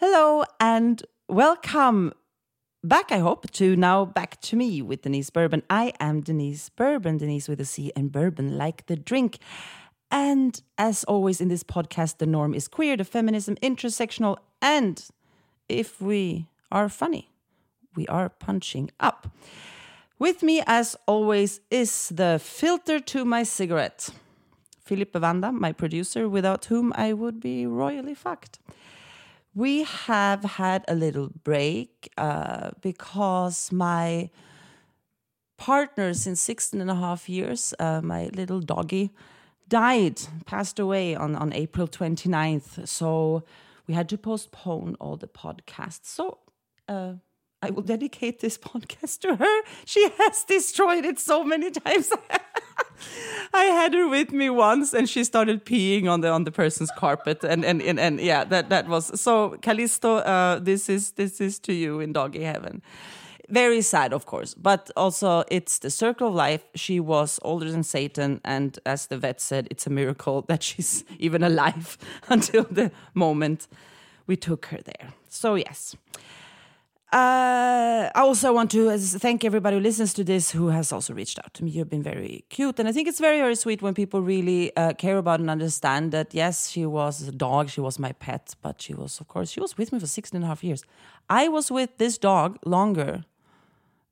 Hello and welcome back, I hope, to Now Back to Me with Denise Bourbon. I am Denise Bourbon, Denise with a C, and bourbon like the drink. And as always in this podcast, the norm is queer, the feminism, intersectional, and if we are funny, we are punching up. With me, as always, is the filter to my cigarette. Philippe Vanda, my producer, without whom I would be royally fucked. We have had a little break uh, because my partner since 16 and a half years, uh, my little doggy, died, passed away on, on April 29th. So we had to postpone all the podcasts. So uh, I will dedicate this podcast to her. She has destroyed it so many times. I had her with me once, and she started peeing on the on the person's carpet, and and and, and yeah, that that was so. Callisto, uh, this is this is to you in doggy heaven. Very sad, of course, but also it's the circle of life. She was older than Satan, and as the vet said, it's a miracle that she's even alive until the moment we took her there. So yes. Uh, I also want to thank everybody who listens to this who has also reached out to me. You've been very cute. And I think it's very, very sweet when people really uh, care about and understand that, yes, she was a dog, she was my pet, but she was, of course, she was with me for 16 and a half years. I was with this dog longer.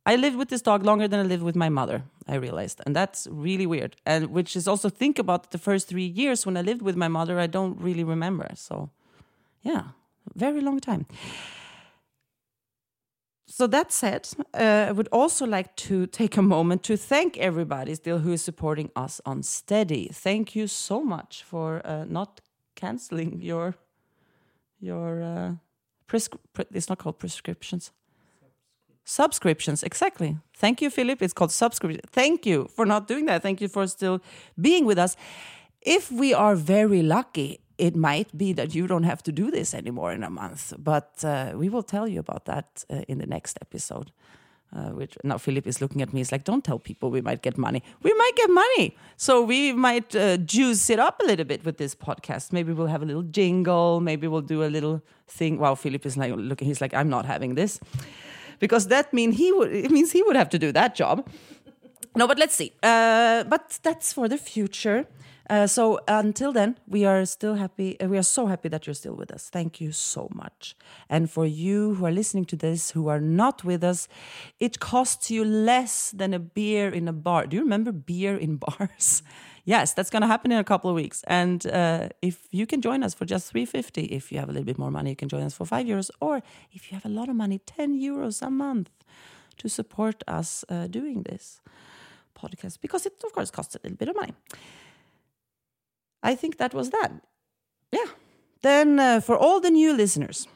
I lived with this dog longer than I lived with my mother, I realized. And that's really weird. And which is also think about the first three years when I lived with my mother, I don't really remember. So, yeah, very long time so that said, uh, I would also like to take a moment to thank everybody still who is supporting us on Steady. Thank you so much for uh, not canceling your your uh, pre- it's not called prescriptions. Subscriptions, exactly. Thank you, Philip. It's called subscription. Thank you for not doing that. Thank you for still being with us. If we are very lucky, it might be that you don't have to do this anymore in a month, but uh, we will tell you about that uh, in the next episode. Uh, which now Philip is looking at me. He's like, "Don't tell people we might get money. We might get money, so we might uh, juice it up a little bit with this podcast. Maybe we'll have a little jingle. Maybe we'll do a little thing." Wow, Philip is like looking. He's like, "I'm not having this," because that mean he would. It means he would have to do that job. No, but let's see. Uh, but that's for the future. Uh, so until then, we are still happy. Uh, we are so happy that you're still with us. Thank you so much. And for you who are listening to this, who are not with us, it costs you less than a beer in a bar. Do you remember beer in bars? yes, that's going to happen in a couple of weeks. And uh, if you can join us for just 350, if you have a little bit more money, you can join us for five euros. Or if you have a lot of money, 10 euros a month to support us uh, doing this podcast because it, of course, costs a little bit of money. I think that was that. Yeah. Then uh, for all the new listeners,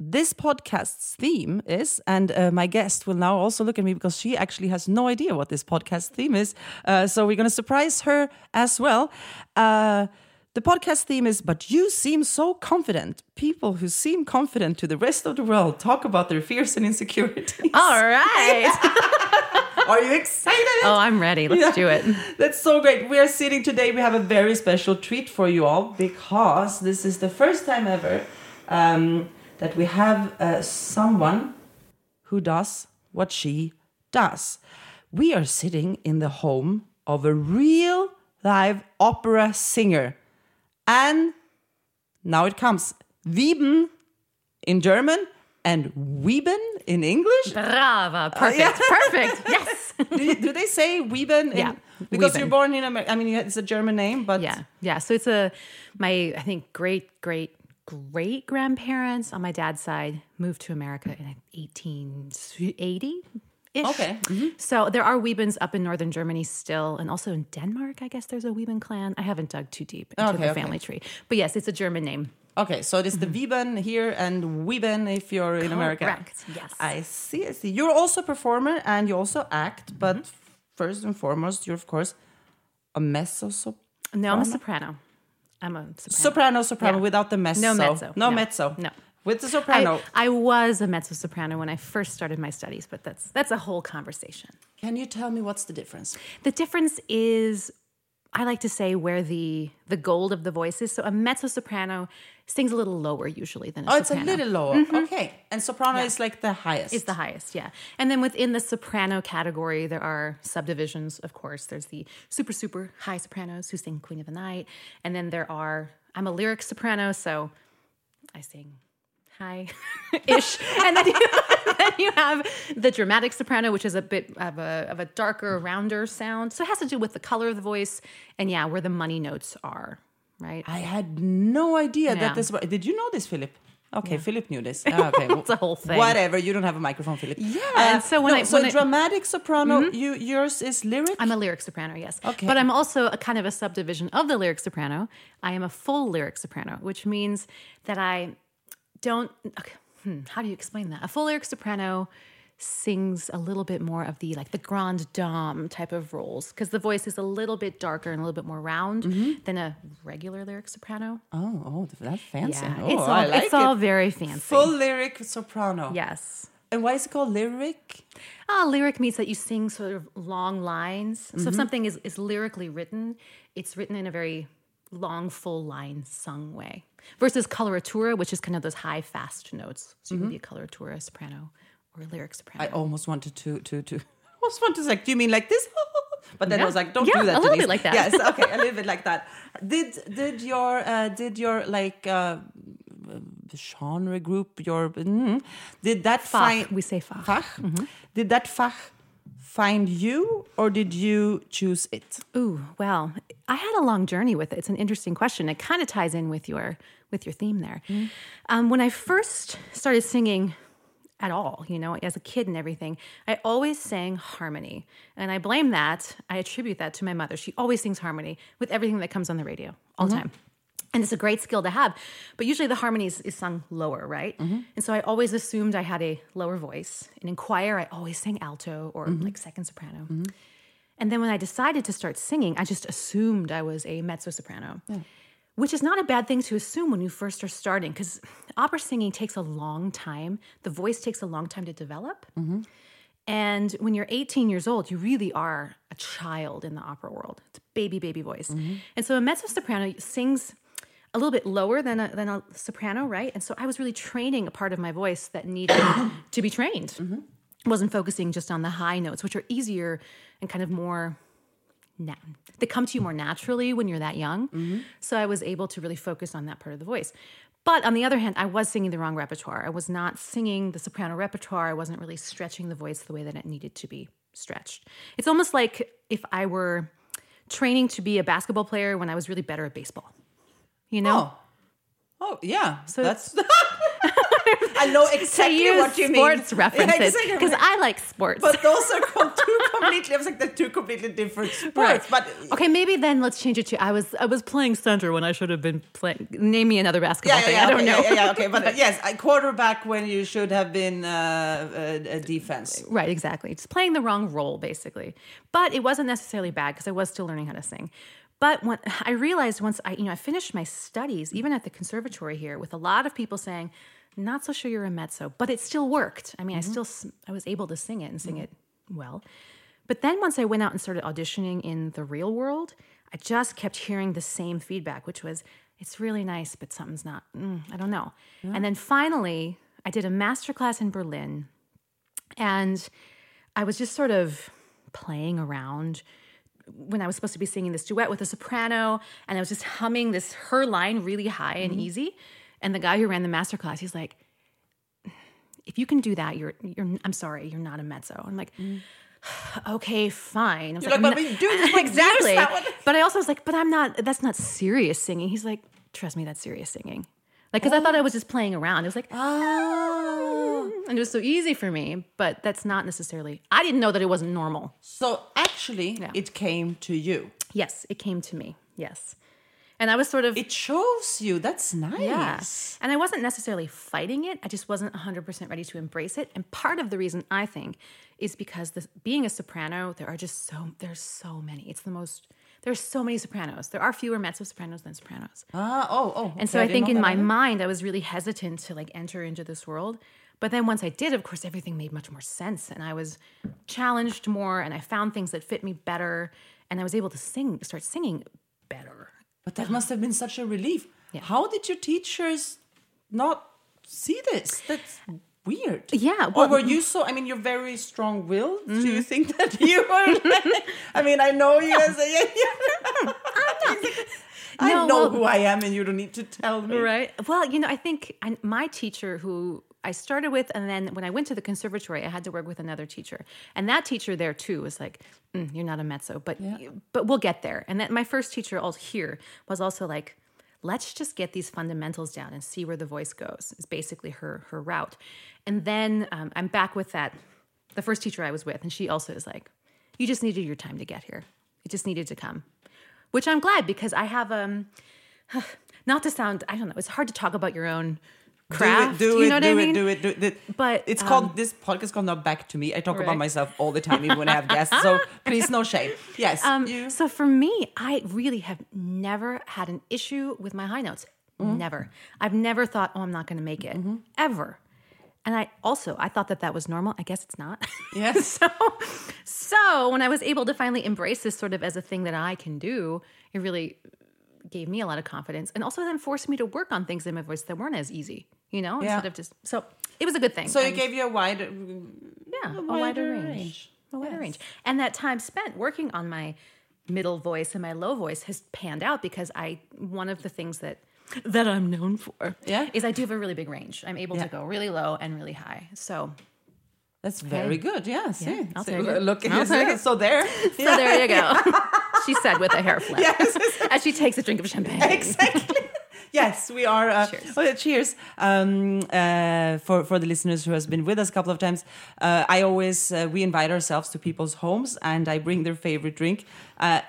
this podcast's theme is, and uh, my guest will now also look at me because she actually has no idea what this podcast theme is. Uh, so we're going to surprise her as well. The podcast theme is, but you seem so confident. People who seem confident to the rest of the world talk about their fears and insecurities. All right. Are you excited? Oh, I'm ready. Let's yeah. do it. That's so great. We are sitting today. We have a very special treat for you all because this is the first time ever um, that we have uh, someone who does what she does. We are sitting in the home of a real live opera singer. And now it comes. Wieben in German and Wieben in English. Brava, perfect, uh, yeah. perfect. Yes. do, do, they say Wieben? yeah, because Wieben. you're born in America. I mean, it's a German name, but yeah, yeah. So it's a my I think great great great grandparents on my dad's side moved to America in 1880. Okay. Mm-hmm. So there are Wiebens up in northern Germany still, and also in Denmark. I guess there's a Wieben clan. I haven't dug too deep into okay, the family okay. tree, but yes, it's a German name. Okay, so it is the mm-hmm. Wieben here and Wieben if you're in America. Correct. Yes. I see. I see. You're also a performer and you also act, but mm -hmm. first and foremost, you're of course a mezzo soprano. No, I'm a soprano. I'm a soprano. Soprano, soprano yeah. without the mezzo. No mezzo. No, no mezzo. No. With the soprano. I, I was a mezzo soprano when I first started my studies, but that's that's a whole conversation. Can you tell me what's the difference? The difference is I like to say where the the gold of the voice is. So a mezzo soprano sings a little lower usually than a Oh, it's a soprano. little lower. Mm-hmm. Okay. And soprano is like the highest. is the highest, yeah. And then within the soprano category, there are subdivisions, of course. There's the super, super high sopranos who sing Queen of the Night. And then there are, I'm a lyric soprano, so I sing high ish. and then you, then you have the dramatic soprano, which is a bit of a, of a darker, rounder sound. So it has to do with the color of the voice and, yeah, where the money notes are, right? I had no idea Yeah. that this was. Did you know this, Philip? Okay, Philip knew this. Ah, Okay, It's a whole thing. Whatever. You don't have a microphone, Philip. Yeah. and so when I- so when I- Mm-hmm. dramatic soprano, you yours is lyric. I'm a lyric soprano, yes. Okay. But I'm also a kind of a subdivision of the lyric soprano. I am a full lyric soprano, which means that I don't. Okay, hmm, how do you explain that? A full lyric soprano sings a little bit more of the like the grande dame type of roles because the voice is a little bit darker and a little bit more round Mm-hmm. than a regular lyric soprano. oh, oh, that's fancy. Yeah, Oh, it's all I like it's all it. very fancy. Full lyric soprano. yes. And why is it called lyric? Ah, lyric means that you sing sort of long lines. Mm-hmm. So if something is, is lyrically written, it's written in a very long, full line sung way. Versus coloratura, which is kind of those high, fast notes. So you can be a coloratura, soprano, or a lyric soprano. Mm-hmm. I almost wanted to to to. Almost wanted to like. Do you mean like this? But then I was like, don't Yeah, do that. a little Denise. bit like that. Yes. Okay. A little bit like that. Did did your uh, did your like uh, genre group your mm, did that Fach. find We say fach. Fach? Did that fach find you or did you choose it? Ooh, well, I had a long journey with it. It's an interesting question. It kind of ties in with your with your theme there. Um, when I first started singing at all, you know, as a kid and everything, I always sang harmony, and I blame that. I attribute that to my mother. She always sings harmony with everything that comes on the radio all the time. And it's a great skill to have, but usually the harmony is, is sung lower, right? Mm-hmm. And so I always assumed I had a lower voice. And in choir, I always sang alto or mm-hmm. like second soprano. Mm-hmm. And then when I decided to start singing, I just assumed I was a mezzo soprano, which is not a bad thing to assume when you first are starting because opera singing takes a long time. The voice takes a long time to develop. And when you're 18 years old, you really are a child in the opera world. It's a baby, baby voice. And so a mezzo soprano sings a little bit lower than a, than a soprano, right? And so I was really training a part of my voice that needed to be trained. Mm-hmm. Wasn't focusing just on the high notes, which are easier and kind of more na- they come to you more naturally when you're that young. Mm-hmm. So I was able to really focus on that part of the voice. But on the other hand, I was singing the wrong repertoire. I was not singing the soprano repertoire. I wasn't really stretching the voice the way that it needed to be stretched. It's almost like if I were training to be a basketball player when I was really better at baseball. You know? Oh, oh yeah. So that's. I know to exactly use what you mean. sports Yeah, references exactly. because I like sports. But those are two completely. I was like, they're two completely different sports. Right. But okay, maybe then let's change it to I was I was playing center when I should have been playing. Name me another basketball yeah, thing. yeah, I don't know. Yeah, yeah, okay, but yes, a quarterback when you should have been uh, a, a defense. Right, exactly. Just playing the wrong role, basically. But it wasn't necessarily bad because I was still learning how to sing. But when I realized once I, you know, I finished my studies, even at the conservatory here, with a lot of people saying, "Not so sure you're a mezzo," but it still worked. I mean, I still, I was able to sing it and sing it well. But then once I went out and started auditioning in the real world, I just kept hearing the same feedback, which was, "It's really nice, but something's not. Mm, I don't know." And then finally, I did a master class in Berlin and I was just sort of playing around when I was supposed to be singing this duet with a soprano, and I was just humming this her line really high and mm-hmm. easy. And the guy who ran the masterclass, he's like, "If you can do that, you're you're. I'm sorry, you're not a mezzo." I'm like. Mm. Okay, fine. I was You're like, "I'm "But not-" we do this years exactly. now." But I also was like, "But I'm not. That's not serious singing." He's like, "Trust me, that's serious singing." Like, because I thought I was oh. just playing around. It was like, Oh. and it was so easy for me, but that's not necessarily. I didn't know that it wasn't normal. So actually, it came to you. Yes, it came to me. Yes, and I was sort of It shows you. That's nice. yeah, and I wasn't necessarily fighting it. I just wasn't 100 percent ready to embrace it. And part of the reason I think is because this, being a soprano, there are just so there's so many. It's the most. There's so many sopranos. There are fewer mezzo sopranos than sopranos. Ah, oh, oh. And so I think in my mind, I was really hesitant to like enter into this world. But then once I did, of course, everything made much more sense. And I was challenged more and I found things that fit me better. And I was able to sing, start singing better. But that must have been such a relief. Yeah. How did your teachers not see this? That's weird. Yeah, or were you so? I mean, you're very strong-willed. Do you think that you were? I mean, I know you guys. Yeah, yeah. I No, know well- who I am, and you don't need to tell me. Right. Well, you know, I think I, my teacher who I started with, and then when I went to the conservatory, I had to work with another teacher, and that teacher there too was like, "Mm, "You're not a mezzo, but but we'll get there." And then my first teacher also here was also like, "Let's just get these fundamentals down and see where the voice goes." Is basically her her route, and then um, I'm back with that the first teacher I was with, and she also is like, "You just needed your time to get here. It just needed to come," which I'm glad because I have um not to sound I don't know it's hard to talk about your own craft. Do it, do you it, know what do I it, mean? do it, do it. But, it's um, called this podcast called not back to me. I talk about myself all the time, even when I have guests. So please, no shame. Yes, Um, you. so for me, I really have never had an issue with my high notes. Mm-hmm. Never. I've never thought, oh, I'm not going to make it ever. And I also I thought that that was normal. I guess it's not. Yes. so, so when I was able to finally embrace this sort of as a thing that I can do, it really gave me a lot of confidence, and also then forced me to work on things in my voice that weren't as easy. You know, Yeah. instead of just so it was a good thing. So it gave you a wide, yeah, a a wider wider range. range. A wider Yes. range. And that time spent working on my middle voice and my low voice has panned out because I one of the things that that I'm known for Yeah. is I do have a really big range. I'm able Yeah. to go really low and really high. So That's very good. Yeah. See, Yeah, I'll See, take. Look at I'll take. So there. so there you go. she said with a hair flip. yes. As she takes a drink of champagne. exactly. Yes, we are. Uh, Cheers. Oh, yeah, cheers. Um, uh, for for the listeners who has been with us a couple of times, uh, I always uh, we invite ourselves to people's homes and I bring their favorite drink. Uh,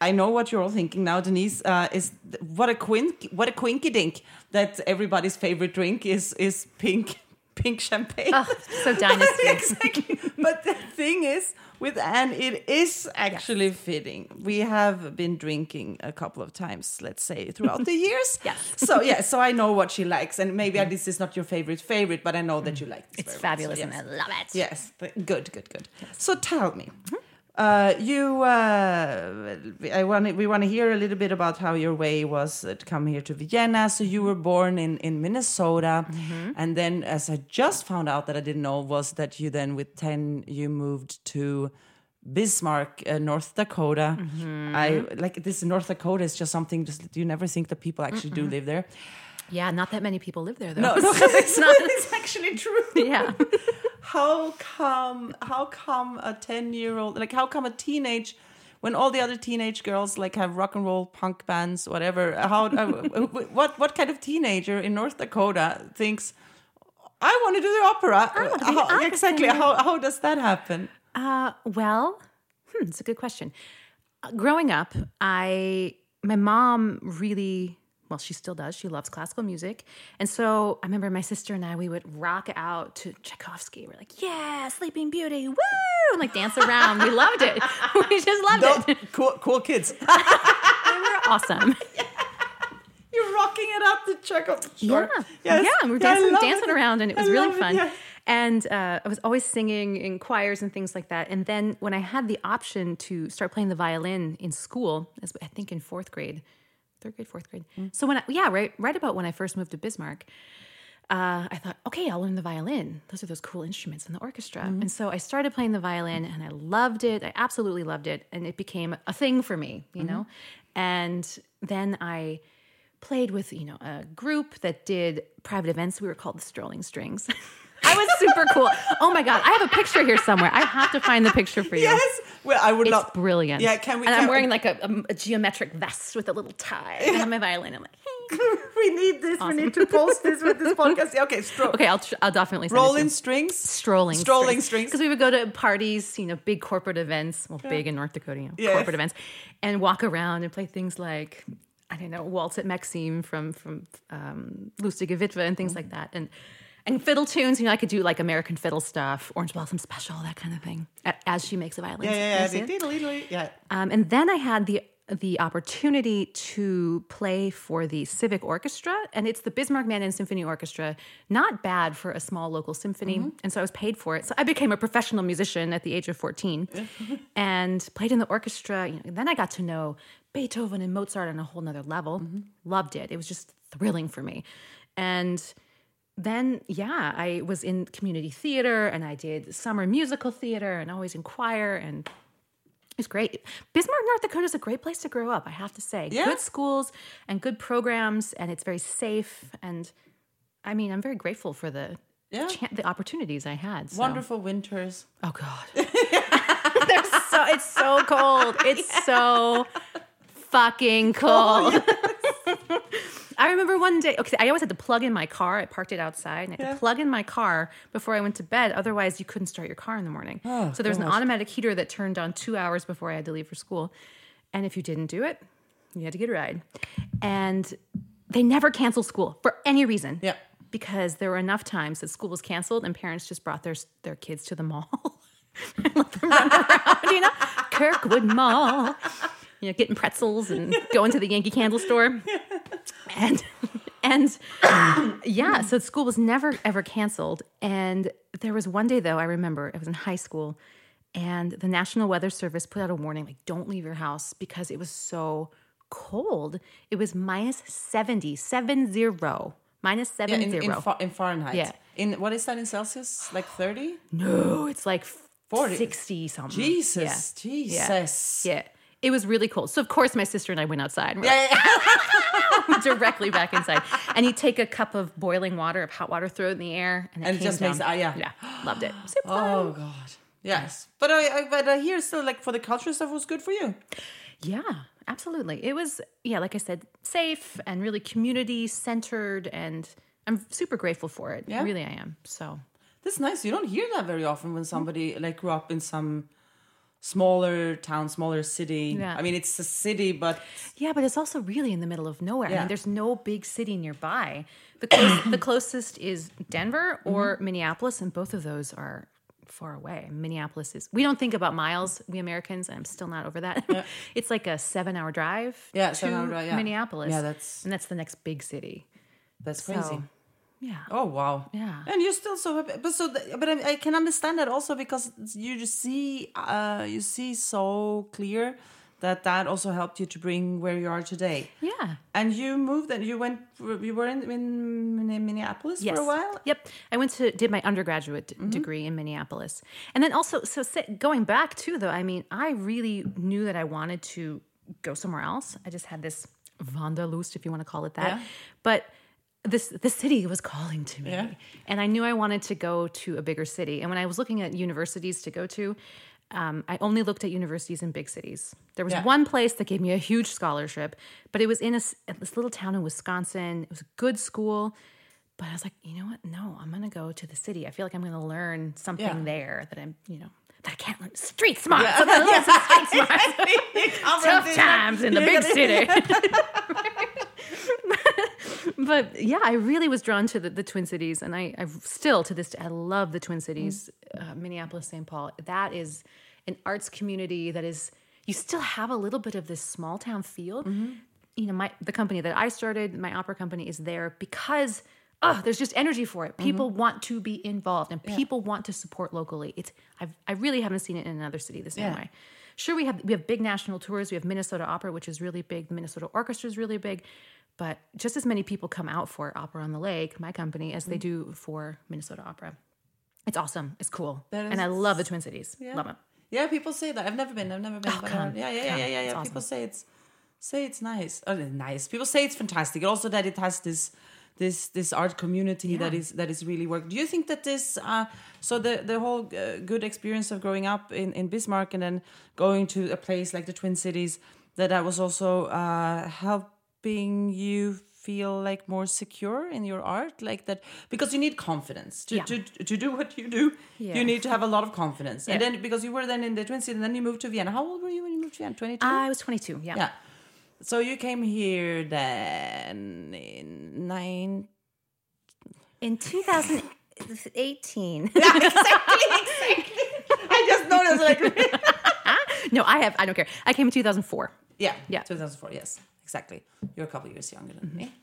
I know what you're all thinking now, Denise. Uh, is what a quink, what a quinky dink that everybody's favorite drink is is pink pink champagne. Oh, so dynasty. exactly. But the thing is, with Anne, it is actually fitting. We have been drinking a couple of times, let's say, throughout the years. Yes. So yeah, so I know what she likes, and maybe this is not your favorite favorite, but I know that mm. you like. This It's very much. fabulous So, and I love it. Yes, good, good, good. So tell me, mm-hmm. Uh, you, uh, I want we want to hear a little bit about how your way was uh, to come here to Vienna. So you were born in in Minnesota, and then, as I just found out that I didn't know, was that you then with ten you moved to. Bismarck, uh, North Dakota. I like this. North Dakota is just something. Just you never think that people actually do live there. Yeah, not that many people live there though. No, no, it's, not- it's actually true. yeah. how come how come a 10 year old like how come a teenage when all the other teenage girls like have rock and roll punk bands whatever how uh, what what kind of teenager in north dakota thinks i want to do the opera wanna the How- exactly how, how does that happen Uh, well, hmm, it's a good question. Uh, growing up, I my mom really well, she still does. She loves classical music, and so I remember my sister and I we would rock out to Tchaikovsky. We're like, "Yeah, Sleeping Beauty, woo!" and like dance around. we loved it. we just loved it. cool, cool kids We were awesome. you're rocking it up of sure. Yeah, Yes. yeah, and we were Yeah, dancing, dancing it. around, and it I was really love it, fun. yeah. And uh, I was always singing in choirs and things like that. And then when I had the option to start playing the violin in school, as- I think in fourth grade, third grade, fourth grade. Mm. So when I, yeah, right, right about when I first moved to Bismarck, uh, I thought, okay, I'll learn the violin. Those are those cool instruments in the orchestra. Mm-hmm. And so I started playing the violin and I loved it. I absolutely loved it. And it became a thing for me, you know? Mm-hmm. And then I played with, you know, a group that did private events. We were called the Strolling Strings. I was super cool. Oh my God. I have a picture here somewhere. I have to find the picture for you. yes well i would It's love brilliant. yeah can we And can, I'm wearing like a, a, a geometric vest with a little tie. And I have my violin. I'm like, we need this we need to post this with this podcast Yeah, okay stro- okay, I'll, tr- I'll definitely send it to you. rolling strings strolling Strolling strings. because we would go to parties you know big corporate events well big in north dakota you know Yeah. corporate events and walk around and play things like i don't know waltz at maxim from from um, lustige witwe and things like that and and fiddle tunes you know i could do like american fiddle stuff orange blossom special that kind of thing as she makes a violin yeah yeah yeah diddle, diddle, yeah Um, and then I had the the opportunity to play for the Civic Orchestra, and it's the Bismarck Mandan Symphony Orchestra. Not bad for a small local symphony, and so I was paid for it. So I became a professional musician at the age of fourteen, and played in the orchestra. You know, then I got to know Beethoven and Mozart on a whole nother level. Loved it. It was just thrilling for me. And then, yeah, I was in community theater and I did summer musical theater and always in choir and it was great. Bismarck, North Dakota is a great place to grow up, I have to say. Yeah. Good schools and good programs, and it's very safe. And I mean, I'm very grateful for the Yeah. chan- the opportunities I had. so- Wonderful winters. Oh God. So it's so cold. It's so fucking cold. Oh, I remember one day, okay, I always had to plug in my car. I parked it outside and I had Yeah. to plug in my car before I went to bed. Otherwise, you couldn't start your car in the morning. Oh, so there was an automatic heater that turned on two hours before I had to leave for school. And if you didn't do it, you had to get a ride. And they never canceled school for any reason Yeah. because there were enough times that school was canceled and parents just brought their their kids to the mall and let them run around, you know, Kirkwood Mall, you know, getting pretzels and going to the Yankee Candle store, and and yeah, so school was never ever canceled. And there was one day though, I remember it was in high school, and the National Weather Service put out a warning like, don't leave your house because it was so cold. It was minus 70, seven zero, minus Yeah, seven in, zero. in, Fa- in Fahrenheit. Yeah. In what is that in Celsius? Like 30? No, it's like 40. 60 something. Jesus. Yeah. Jesus. Yeah. It was really cool. So of course my sister and I went outside and Yeah, yeah. directly back inside. And you take a cup of boiling water, of hot water, throw it in the air, and it, And it just makes- down. ah, yeah. Yeah. Loved it. Super fun. Oh God. Yes, but I, I but I hear still like for the culture stuff was good for you. Yeah, absolutely. It was, yeah, like I said, safe and really community centered and I'm super grateful for it. Yeah. Really I am. So That's nice. You don't hear that very often when somebody like grew up in some smaller town, smaller city. Yeah. I mean, it's a city, but Yeah, but it's also really in the middle of nowhere. I mean, there's no big city nearby. The, close, the closest is Denver or Mm-hmm. Minneapolis, and both of those are far away. Minneapolis is, we don't think about miles, we Americans, and I'm still not over that. it's like a seven hour drive Yeah, to seven-hour drive, yeah. Minneapolis. Yeah, that's- and that's the next big city. that's So, crazy. Yeah. Oh wow! Yeah. and you're still so happy. But so, th- but I, I can understand that also because you just see, uh, you see so clear that that also helped you to bring where you are today. Yeah. And you moved and you went. You were in, in Minneapolis Yes. for a while. Yep. I went to did my undergraduate d- degree in Minneapolis, and then also so going back too though. I mean, I really knew that I wanted to go somewhere else. I just had this Wanderlust, if you want to call it that, Yeah. but. This the city was calling to me, Yeah. and I knew I wanted to go to a bigger city. And when I was looking at universities to go to, um, I only looked at universities in big cities. There was Yeah. one place that gave me a huge scholarship, but it was in a, this little town in Wisconsin. It was a good school, but I was like, you know what? No, I'm gonna go to the city. I feel like I'm gonna learn something Yeah. there that I'm, you know, that I can't learn. Street smart. So I'm gonna learn some street smart. Tough times in the big city. but yeah, I really was drawn to the, the Twin Cities, and I, I still to this day I love the Twin Cities, mm. uh, Minneapolis, St. Paul. That is an arts community that is. You still have a little bit of this small town feel. Mm-hmm. You know, my the company that I started, my opera company, is there because oh, there's just energy for it. People mm-hmm. want to be involved, and people want to support locally. It's I've, I really haven't seen it in another city the same Yeah. way. Sure, we have we have big national tours. We have Minnesota Opera, which is really big. The Minnesota Orchestra is really big, but just as many people come out for Opera on the Lake, my company, as they do for Minnesota Opera. It's awesome. It's cool, and I love the Twin Cities. Love them. Yeah, people say that. I've never been. I've never been. Oh, but, come. uh, yeah, yeah, yeah, Come. yeah, yeah. Yeah. awesome. People say it's say it's nice. Oh, it's nice. People say it's fantastic. Also, that it has this this this art community that is that is really work. Do you think that this uh, so the the whole uh, good experience of growing up in in Bismarck and then going to a place like the Twin Cities that that was also uh, helping you feel like more secure in your art like that because you need confidence to Yeah. to, to do what you do Yeah. you need to have a lot of confidence and then because you were then in the Twin Cities and then you moved to Vienna how old were you when you moved to Vienna 22 I was 22. Yeah. yeah so you came here then in nine In 2018. exactly exactly I just noticed like no, I have. I don't care. I came in 2004. yeah Yeah. 2004 yes exactly. You're a couple years younger Mm-hmm. than me.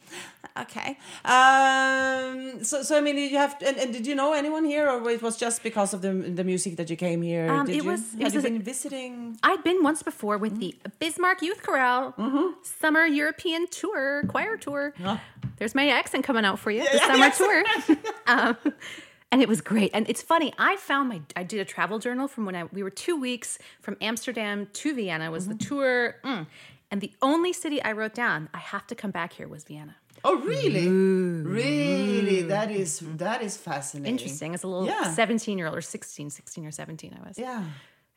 Okay. Um, so, so I mean, you have. And, and did you know anyone here, or it was just because of the the music that you came here? Um, did it you? was- it Had was you a- been visiting? I'd been once before with the Bismarck Youth Chorale Summer European Tour, choir tour. There's my accent coming out for you, the summer tour. um, and it was great. And it's funny, I found my, I did a travel journal from when I, we were two weeks from Amsterdam to Vienna was the tour. Mm. And the only city I wrote down, I have to come back here, was Vienna. Oh, really? Really? That is that is fascinating. Interesting. As a little Yeah. 17 year old or 16, 16 or 17, I was. Yeah.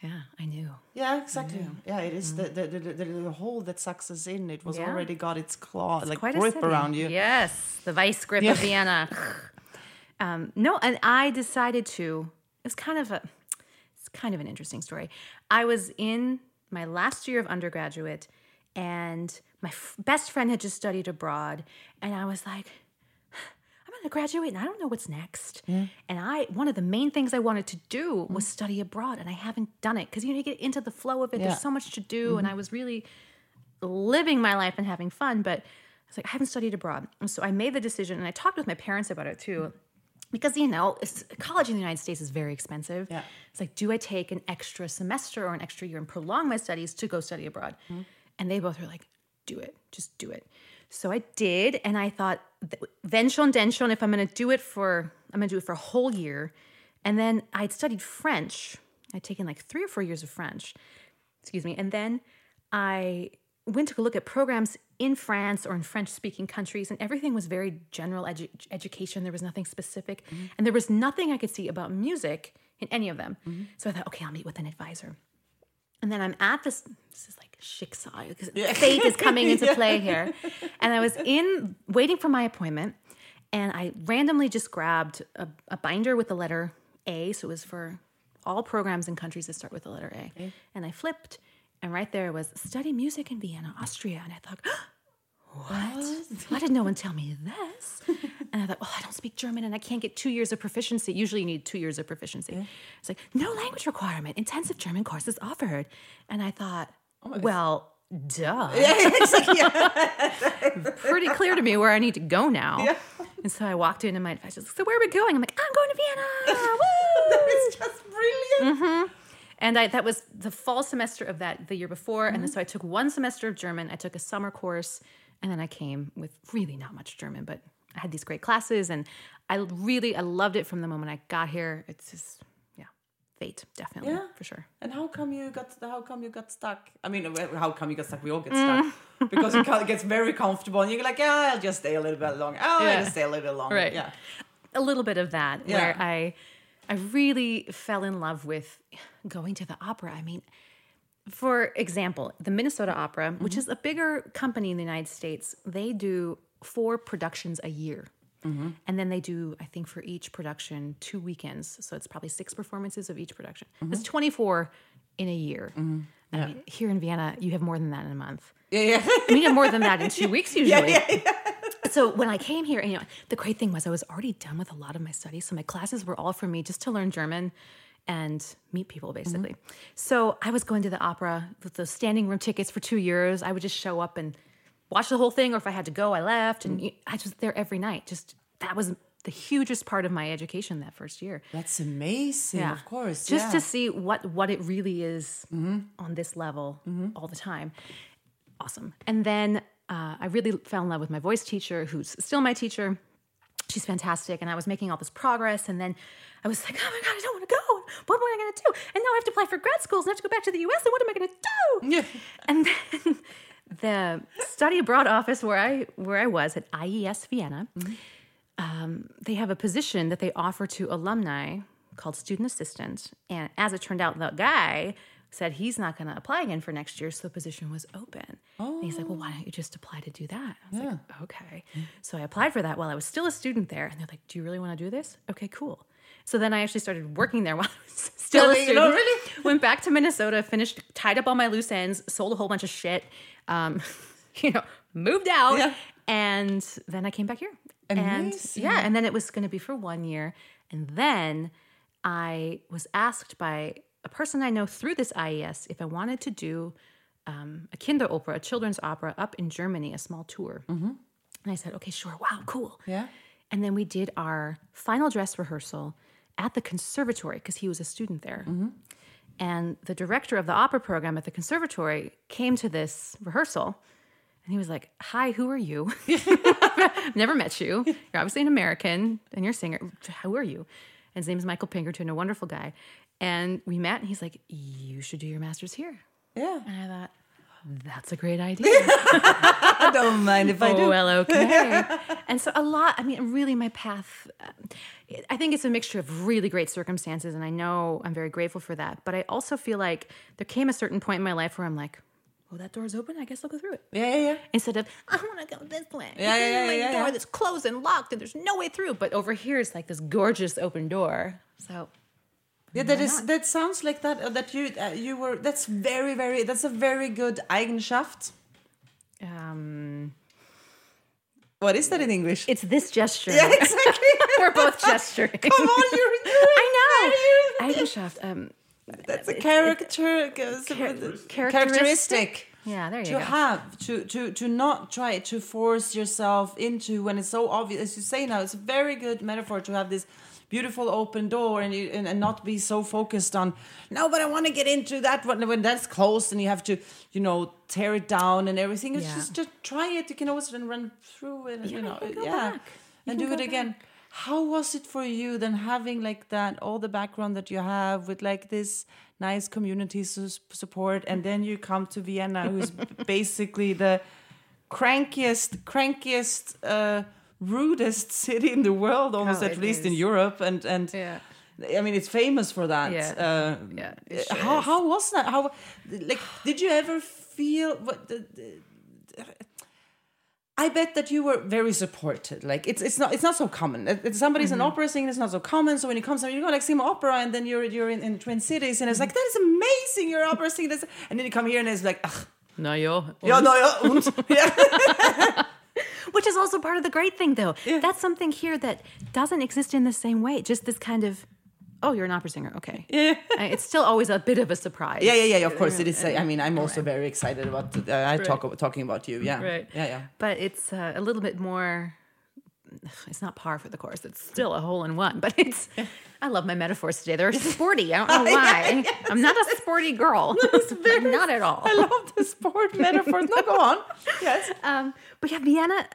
Yeah, I knew. Yeah, exactly. Yeah, it is the, the, the, the, the hole that sucks us in. It was Mm-hmm. Yeah. already got its claw, like quite grip city. around you. Yes, the vice grip Yeah. of Vienna. um, no, and I decided to. It's kind of a. It's kind of an interesting story. I was in my last year of undergraduate, and my f- best friend had just studied abroad, and I was like. I'm going to graduate and I don't know what's next. And I, one of the main things I wanted to do mm. was study abroad, and I haven't done it because you know you get into the flow of it. Yeah. There's so much to do, mm-hmm. and I was really living my life and having fun, but I was like, I haven't studied abroad. And so I made the decision and I talked with my parents about it too. Because, you know, college in the United States is very expensive. Yeah. It's like, do I take an extra semester or an extra year and prolong my studies to go study abroad? Mm-hmm. And they both were like, do it, just do it. So I did. And I thought, th- then schon, then schon, if I'm going to do it for, I'm going to do it for a whole year. And then I'd studied French. I'd taken like three or four years of French excuse me. And then I went to look at programs in France or in French speaking countries, and everything was very general edu- education. There was nothing specific, mm-hmm. and there was nothing I could see about music in any of them. Mm-hmm. So I thought, okay, I'll meet with an advisor. And then I'm at this, this is like Schicksal, because fate is coming into play here. And I was in, waiting for my appointment, and I randomly just grabbed a, a binder with the letter A. So it was for all programs in countries that start with the letter A. And I flipped, and right there was study music in Vienna, Austria. And I thought, what? Why did no one tell me this? And I thought, well, I don't speak German and I can't get two years of proficiency. Usually you need two years of proficiency. It's like, no language requirement, intensive German courses offered. And I thought, oh well, duh. Pretty clear to me where I need to go now. And so I walked in and my advisor was like, so where are we going? I'm like, I'm going to Vienna. Woo! that is just brilliant. Mm-hmm. And I, that was the fall semester of that the year before. And mm-hmm. so I took one semester of German. I took a summer course, and then I came with really not much German, but I had these great classes, and I really I loved it from the moment I got here. It's just yeah, fate definitely Yeah. for sure. And how come you got how come you got stuck? I mean, how come you got stuck? We all get Mm. stuck because it gets very comfortable, and you're like, yeah, I'll just stay a little bit longer. Oh, Yeah. I'll just stay a little bit longer. Right. Yeah. a little bit of that Yeah. where I I really fell in love with going to the opera. I mean, for example, the Minnesota Opera, which mm-hmm. is a bigger company in the United States, they do four productions a year. Mm-hmm. And then they do, I think, for each production, two weekends. So it's probably six performances of each production. It's mm-hmm. 24 in a year. I mean, here in Vienna, you have more than that in a month. Yeah, yeah. I mean, you have more than that in two weeks usually. Yeah, yeah. So when I came here, you know, the great thing was I was already done with a lot of my studies. So my classes were all for me just to learn German and meet people, mm-hmm. basically. So I was going to the opera with those standing room tickets for two years. I would just show up and watch the whole thing, or if I had to go, I left, and mm-hmm. I was there every night. Just that was the hugest part of my education that first year. That's amazing. Yeah. Of course. Just yeah. to see what what it really is mm-hmm. on this level all the time. Awesome. And then uh, I really fell in love with my voice teacher, who's still my teacher. She's fantastic, and I was making all this progress. And then I was like, "Oh my god, I don't want to go. What am I going to do?" And now I have to apply for grad schools, and I have to go back to the U.S. And what am I going to do? Yeah. And then the study abroad office where I where I was at IES Vienna, um, they have a position that they offer to alumni called student assistant. And as it turned out, the guy said he's not going to apply again for next year, so the position was open. And he's like, "Well, why don't you just apply to do that?" I was like, "Okay." So I applied for that while I was still a student there, and they're like, "Do you really want to do this?" Okay, cool. So then I actually started working there while I was still a Yeah, you student. really? Went back to Minnesota, finished, tied up all my loose ends, sold a whole bunch of shit, um, you know, moved out, Yeah. and then I came back here. And yeah, and then it was going to be for one year, and then I was asked by a person I know through this IES if I wanted to do um, a Kinderoper, a children's opera, up in Germany, a small tour. And I said, okay, sure, wow, cool. Yeah. And then we did our final dress rehearsal at the conservatory because he was a student there. And the director of the opera program at the conservatory came to this rehearsal and he was like, Hi, who are you? Never met you. You're obviously an American and you're a singer. Who are you? And his name is Michael Pinkerton, a wonderful guy. And we met and he's like, You should do your master's here. Yeah. And I thought, That's a great idea. I don't mind if I Oh, do. well, okay. and so a lot, I mean, really, my path, uh, I think it's a mixture of really great circumstances. And I know I'm very grateful for that. But I also feel like there came a certain point in my life where I'm like, well, that door's open. I guess I'll go through it. Yeah, yeah, yeah. Instead of, I want to go this way. Yeah, yeah, yeah, My yeah, door yeah. that's closed and locked and there's no way through. But over here, it's like this gorgeous open door. So Yeah, that is that sounds like that uh, that you uh, you were that's very very that's a very good Eigenschaft. um, What is that in English? it's this gesture. yeah, exactly. We're both gesturing. Come on, you're, you're I know. Eigenschaft. Um, That's a character characteristic. yeah, there you to go. have to to to not try to force yourself into when it's so obvious as you say now it's a very good metaphor to have this beautiful open door and you and, and not be so focused on no but i want to get into that one. When that's closed and you have to you know tear it down and everything it's Yeah. just just try it. You can always then run through it and, you Yeah, know you can go yeah. back. You and do it again. how was it for you then having like that all the background that you have with like this nice community su- support and then you come to vienna who's basically the crankiest crankiest uh rudest city in the world almost Oh, at least in europe and and Yeah. I mean, it's famous for that. Yeah. Uh, Yeah, it sure how is. how was that? How like did you ever feel what? The, the, I bet that you were very supported. Like it's it's not it's not so common. If somebody's Mm-hmm. an opera singer, it's not so common. So when you come, you go like see sing opera, and then you're you're in, in Twin Cities, and it's like that is amazing. You're opera this, and then you come here, and it's like, ugh, No, yo. yeah, no, yo. und, yeah. Which is also part of the great thing, though. That's something here that doesn't exist in the same way. Just this kind of, oh, you're an opera singer. Okay. Yeah. Uh, It's still always a bit of a surprise. Yeah, yeah, yeah. Of course, it is. I mean, I'm also very excited about. Uh, I talk about talking about you. Yeah, Right. Yeah, yeah. But it's uh, a little bit more. It's not par for the course. It's still a hole in one, but it's. I love my metaphors today. They're sporty. I don't know why. I'm not a sporty girl. not at all. I love the sport metaphors. No, go on. Yes. Um, but yeah, Vienna.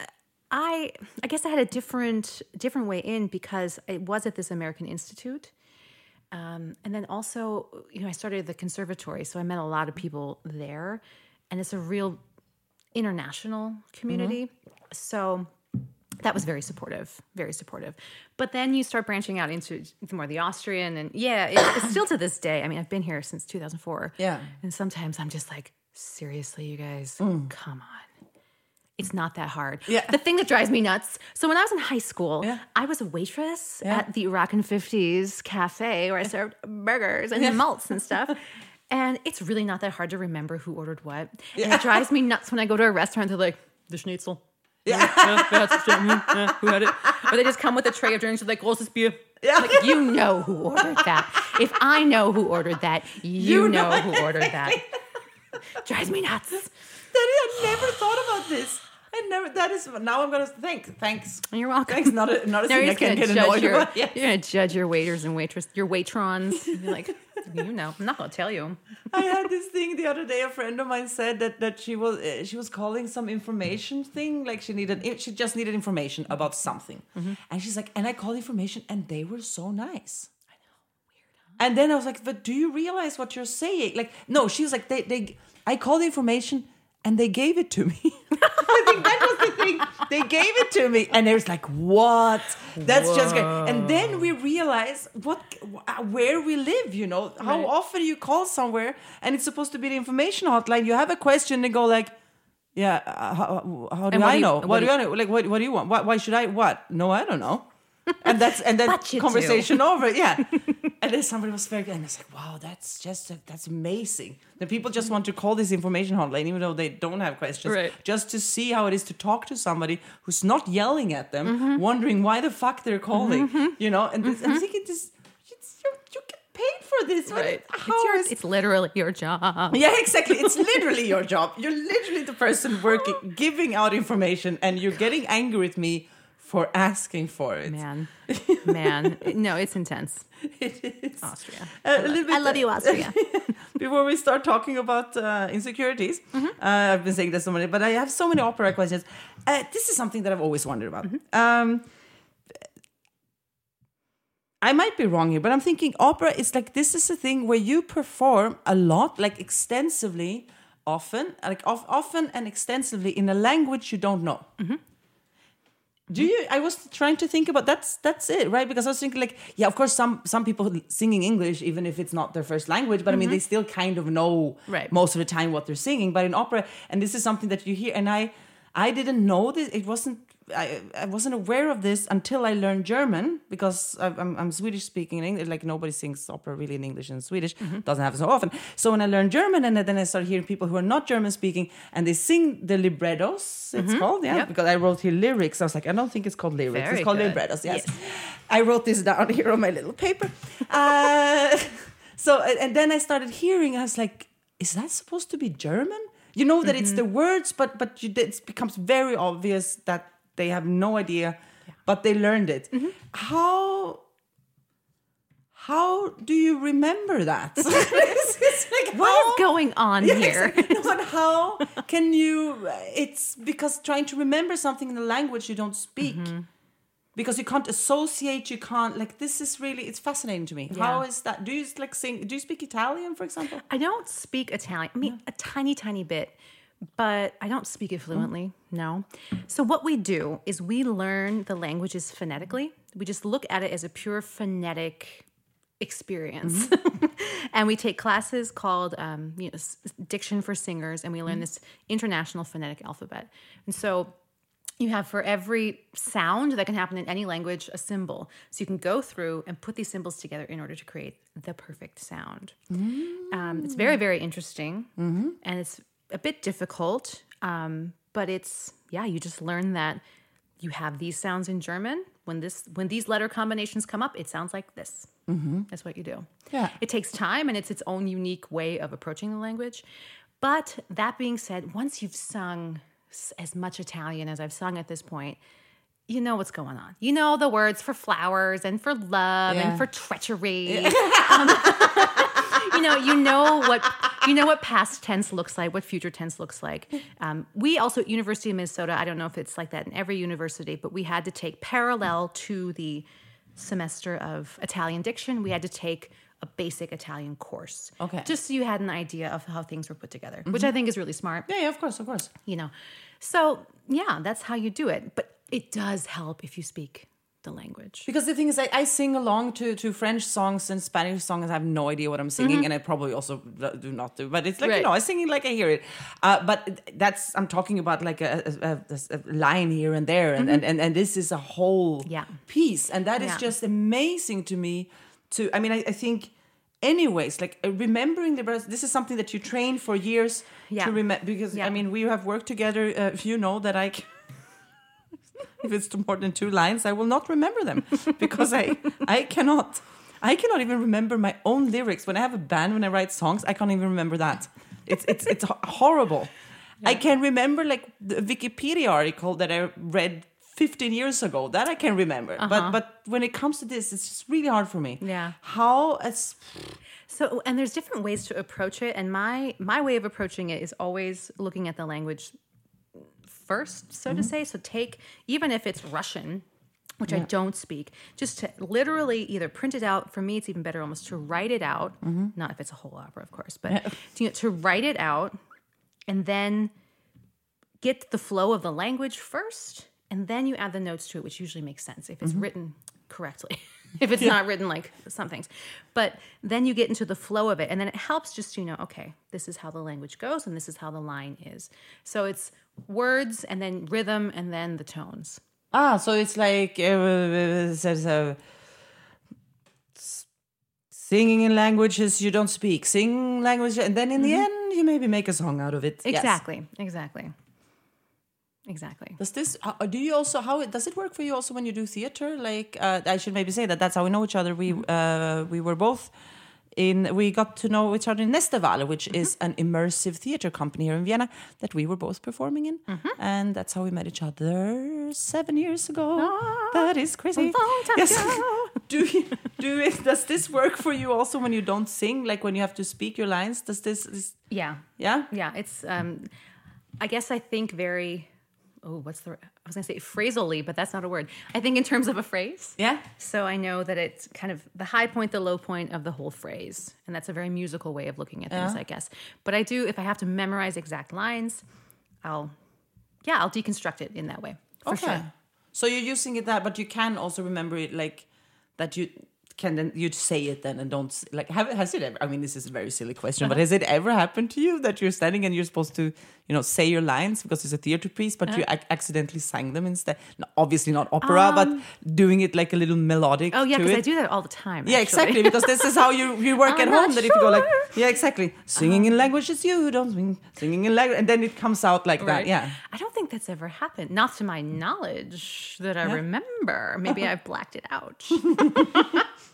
I I guess I had a different different way in because it was at this American Institute, um, and then also you know I started at the conservatory, so I met a lot of people there, and it's a real international community. So that was very supportive, very supportive. But then you start branching out into more the Austrian, and yeah, it, it's still to this day. I mean, I've been here since 2004. Yeah. and sometimes I'm just like, seriously, you guys, mm. come on. It's not that hard. Yeah. The thing that drives me nuts. So when I was in high school, Yeah. I was a waitress Yeah. at the Rockin' Fifties cafe where I served burgers and malts and stuff. And it's really not that hard to remember who ordered what. And it drives me nuts when I go to a restaurant. They're like, the schnitzel. Yeah, yeah, that's mm, yeah, who had it? Or they just come with a tray of drinks with like großes Bier. Yeah. Like you know who ordered that. If I know who ordered that, you, know, who ordered that. Drives me nuts. That I never thought about this. I never. That is now. I'm gonna think. Thanks. You're welcome. Thanks. Not a not a thing you're I can gonna get judge annoyed your, about. Yeah. you're gonna judge your waiters and waitress, your waitrons. You're like, you know, I'm not gonna tell you. I had this thing the other day. A friend of mine said that that she was uh, she was calling some information thing. Like she needed she just needed information about something, Mm-hmm. and she's like, and I called information, and they were so nice. I know, weird. Huh? And then I was like, but do you realize what you're saying? Like, no, she was like, they they I called information. And they gave it to me. I think that was the thing. They gave it to me, and it was like, "What? That's just great." And then we realize what, where we live. You know, how Right. often you call somewhere, and it's supposed to be the information hotline. You have a question, they go like, "Yeah, uh, how, how do I do you- know? what What do do I know? Like, what, what do you want? Why, why should I? What? No, I don't know." And that's and then you do. conversation over. Yeah. and then somebody was very good, and it's like, "Wow, that's just that's amazing." The people just want to call this information hotline, even though they don't have questions, Right. just to see how it is to talk to somebody who's not yelling at them, Mm-hmm. wondering why the fuck they're calling. You know, and this, I'm thinking this. You, you get paid for this. Right. How it's, your, is- it's literally your job. yeah, exactly. It's literally your job. You're literally the person working, giving out information, and you're getting angry with me for asking for it. Man, man, no, it's intense. It is. Austria. A little bit- I love you, Austria. Before we start talking about uh, insecurities, uh, I've been saying this so many, but I have so many opera questions. Uh, this is something that I've always wondered about. Um, I might be wrong here, but I'm thinking opera is like this is a thing where you perform a lot, like extensively, often, like of, often and extensively in a language you don't know. Do you? I was trying to think about that's that's it, right? Because I was thinking like, yeah, of course, some some people singing English, even if it's not their first language, but I mean, they mm-hmm. still kind of know Right. most of the time what they're singing. But in opera, and this is something that you hear, and I I didn't know this. It wasn't. I, I wasn't aware of this until I learned German because I- I'm, I'm Swedish speaking in English. Like nobody sings opera really in English and Swedish mm-hmm. doesn't happen so often. So when I learned German and then I started hearing people who are not German speaking and they sing the librettos, it's mm-hmm. called yeah. Yep. Because I wrote here lyrics. I was like, I don't think it's called lyrics. Very it's called good. librettos. Yes. Yes. I wrote this down here on my little paper. Uh, so and then I started hearing. I was like, is that supposed to be German? You know that it's mm-hmm. the words, but but you, it becomes very obvious that they have no idea, but they learned it. How how do you remember that? Like, What how- is going on Yeah, here? but how can you? It's because trying to remember something in a language you don't speak, Mm-hmm. because you can't associate. You can't like. This is really. It's fascinating to me. How Yeah. is that? Do you like sing? Do you speak Italian, for example? I don't speak Italian. I mean, a tiny, tiny bit, but I don't speak it fluently. No. So, what we do is we learn the languages phonetically. We just look at it as a pure phonetic experience. and we take classes called um, you know, Diction for Singers, and we learn this international phonetic alphabet. And so, you have for every sound that can happen in any language a symbol. So you can go through and put these symbols together in order to create the perfect sound. Um, it's very, very interesting and it's a bit difficult. Um, but it's, yeah, you just learn that you have these sounds in German. When this, when these letter combinations come up, it sounds like this. That's what you do. Yeah. It takes time and it's its own unique way of approaching the language. But that being said, once you've sung as much Italian as I've sung at this point, you know what's going on. You know the words for flowers and for love Yeah. and for treachery. Um, you know, you know what you know what past tense looks like, what future tense looks like. Um, we also at University of Minnesota. I don't know if it's like that in every university, but we had to take parallel to the semester of Italian diction. We had to take a basic Italian course. Okay. Mm-hmm. just so you had an idea of how things were put together, which I think is really smart Yeah, yeah, of course, of course. you know. So, yeah, that's how you do it. But it does help if you speak the language. Because the thing is, I, I sing along to, to French songs and Spanish songs. I have no idea what I'm singing, and I probably also do not do. But it's like you know, I'm singing like I hear it. Uh, but that's I'm talking about like a, a, a, a line here and there, and, and, and and this is a whole Yeah. piece, and that is Yeah. just amazing to me. To I mean, I, I think. Anyways, like uh, remembering the breath, this is something that you train for years Yeah. to remember. Because Yeah. I mean, we have worked together. Uh, you know that I, if it's more than two lines, I will not remember them because I I cannot I cannot even remember my own lyrics. When I have a band, when I write songs, I can't even remember that. It's it's it's ho- horrible. I can remember like the Wikipedia article that I read 15 years ago. That I can remember. Uh-huh. But but when it comes to this, it's just really hard for me. Yeah. How as So, and there's different ways to approach it. And my my way of approaching it is always looking at the language first, so to mm-hmm. say. So, take even if it's Russian, which I don't speak, just to literally either print it out. For me, it's even better almost to write it out. Mm-hmm. Not if it's a whole opera, of course, but to, to write it out and then get the flow of the language first, and then you add the notes to it, which usually makes sense if it's mm-hmm. written correctly. if it's not written like some things, but then you get into the flow of it, and then it helps just you know, okay, this is how the language goes, and this is how the line is. So it's words, and then rhythm, and then the tones. ah, so it's like uh, says uh, singing in languages you don't speak, sing language, and then in the end you maybe make a song out of it. Yes. Exactly, exactly. Does this? uh, Do you also how does it work for you also when you do theater? Like uh, I should maybe say that that's how we know each other. We uh, we were both in we got to know each other in Nesterval, which is an immersive theater company here in Vienna that we were both performing in, and that's how we met each other seven years ago. that is crazy. yes. do you, do it? Does this work for you also when you don't sing? Like when you have to speak your lines? Does this? this Yeah. yeah. Yeah, it's. Um, I guess I think very. Oh, what's the? I was gonna say phrasally, but that's not a word. I think in terms of a phrase. Yeah. So I know that it's kind of the high point, the low point of the whole phrase, and that's a very musical way of looking at things, Yeah. I guess. But I do, if I have to memorize exact lines, I'll, yeah, I'll deconstruct it in that way for okay. sure. So you're using it that, but you can also remember it like that. You can then you'd say it then and don't like have has it ever? I mean, this is a very silly question, but uh-huh. has it ever happened to you that you're standing and you're supposed to you know say your lines because it's a theater piece, but you ac- accidentally sang them instead? No, obviously not opera, but um, doing it like a little melodic. Oh yeah, because I do that all the time. Yeah, actually. exactly. Because this is how you, you work I'm at home. That if you go like, yeah, exactly, singing in languages you don't sing, singing in language, and then it comes out like that. Yeah. I don't think that's ever happened. Not to my knowledge that I remember. Maybe I've blacked it out.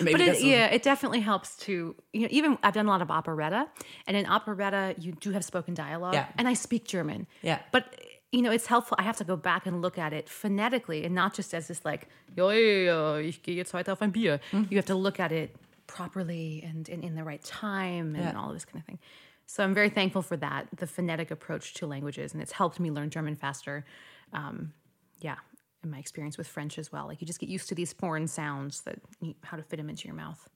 Maybe but it, yeah, it definitely helps to you know. Even I've done a lot of operetta, and in operetta you do have spoken dialogue, Yeah. and I speak German. Yeah. but you know it's helpful. I have to go back and look at it phonetically, and not just as this like ja ja, ich gehe jetzt heute auf ein Bier. Mm. You have to look at it properly and, and in the right time and Yeah. all this kind of thing. So I'm very thankful for that, the phonetic approach to languages, and it's helped me learn German faster. Um, yeah, in my experience with French as well, like you just get used to these foreign sounds that you, how to fit them into your mouth,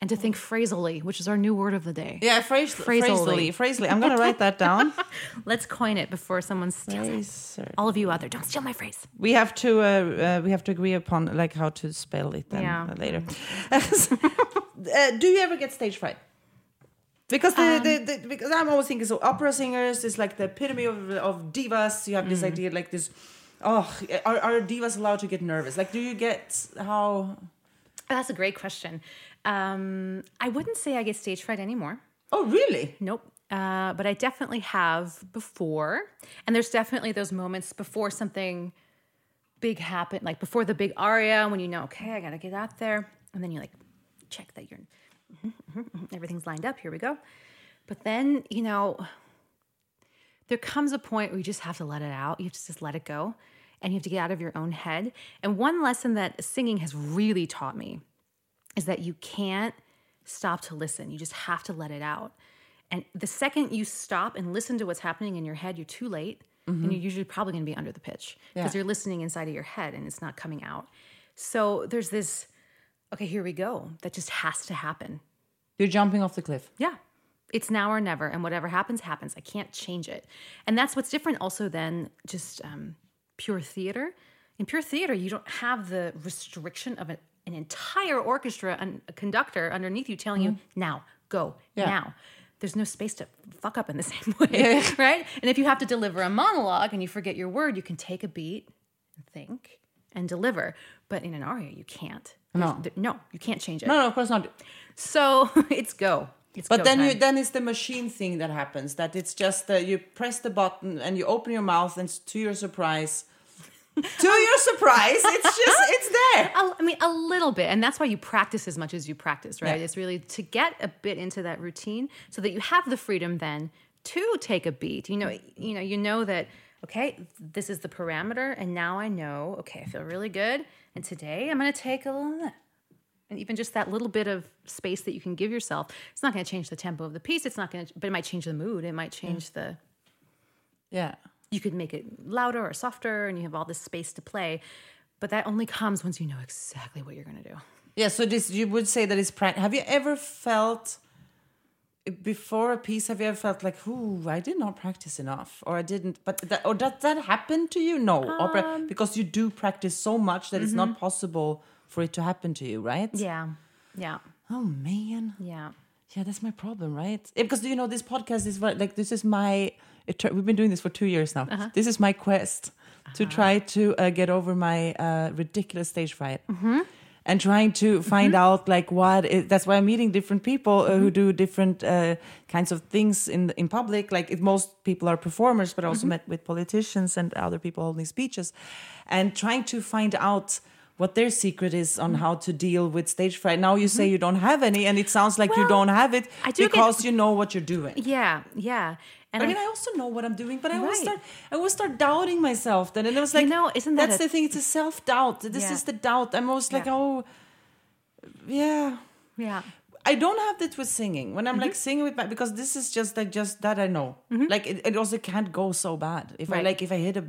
and to think phrasally, which is our new word of the day. Yeah, phrase, Phrasally. phrasally. Phrasally. I'm going to write that down. Let's coin it before someone steals it. All of you out there, don't steal my phrase. We have to uh, uh, we have to agree upon like how to spell it then Yeah. uh, later. uh, do you ever get stage fright? Because the, Um, the, the because I'm always thinking so opera singers is like the epitome of of divas. You have Mm. this idea like this. Oh, are, are divas allowed to get nervous? Like, do you get how? That's a great question. Um, I wouldn't say I get stage fright anymore. Oh, really? Nope. Uh, but I definitely have before. And there's definitely those moments before something big happened, like before the big aria, when you know, okay, I got to get out there. And then you like check that you're, mhm, mhm, mhm, everything's lined up. Here we go. But then, you know, there comes a point where you just have to let it out. You have to just let it go. And you have to get out of your own head. And one lesson that singing has really taught me is that you can't stop to listen. You just have to let it out. And the second you stop and listen to what's happening in your head, you're too late. And mm-hmm. you're usually probably going to be under the pitch because Yeah. you're listening inside of your head and it's not coming out. So there's this, okay, here we go. That just has to happen. You're jumping off the cliff. Yeah. It's now or never. And whatever happens, happens. I can't change it. And that's what's different also than just um, pure theater. In pure theater, you don't have the restriction of a, an entire orchestra and a conductor underneath you telling you, now, go, Yeah. now. There's no space to fuck up in the same way, right? And if you have to deliver a monologue and you forget your word, you can take a beat and think and deliver. But in an aria, you can't. No. no, you can't change it. No, no, of course not. So it's go. It's But then time. you then it's the machine thing that happens. That it's just uh, you press the button and you open your mouth, and to your surprise, to your surprise, it's just it's there. I mean, a little bit, and that's why you practice as much as you practice, right? Yeah. It's really to get a bit into that routine, so that you have the freedom then to take a beat. You know, you know, you know that okay, this is the parameter, and now I know. Okay, I feel really good, and today I'm going to take a little. And even just that little bit of space that you can give yourself, it's not going to change the tempo of the piece. It's not going to, but it might change the mood. It might change the Yeah. you could make it louder or softer and you have all this space to play but that only comes once you know exactly what you're going to do Yeah, so this you would say that it's practice. Have you ever felt before a piece? Have you ever felt like, "Ooh, I did not practice enough," or I didn't? But that, or does that happen to you? No, opera um because you do practice so much that it's not mm-hmm. possible for it to happen to you, right? yeah yeah Oh man, yeah yeah, that's my problem, right? Because you know this podcast is like this is my. It, we've been doing this for two years now. This is my quest to try to uh, get over my uh, ridiculous stage fright. and trying to find out like what is, that's why I'm meeting different people uh, who do different uh, kinds of things in in public. Like it, most people are performers, but I also met with politicians and other people holding speeches, and trying to find out what their secret is on how to deal with stage fright. Now you say you don't have any, and it sounds like you Mm-hmm. Don't have it I do get- because you know what you're doing. Yeah, yeah. And I I- mean, I also know what I'm doing, but I always start, I always start doubting myself. Then, and it was like, know, isn't that that's a- the thing? It's a self doubt. This Yeah. is the doubt. I'm always like, Yeah. oh, yeah. yeah. I don't have that with singing. When I'm like Mm-hmm. singing with my because this is just like just that I know. Like it, it also can't go so bad. If I like if I hit a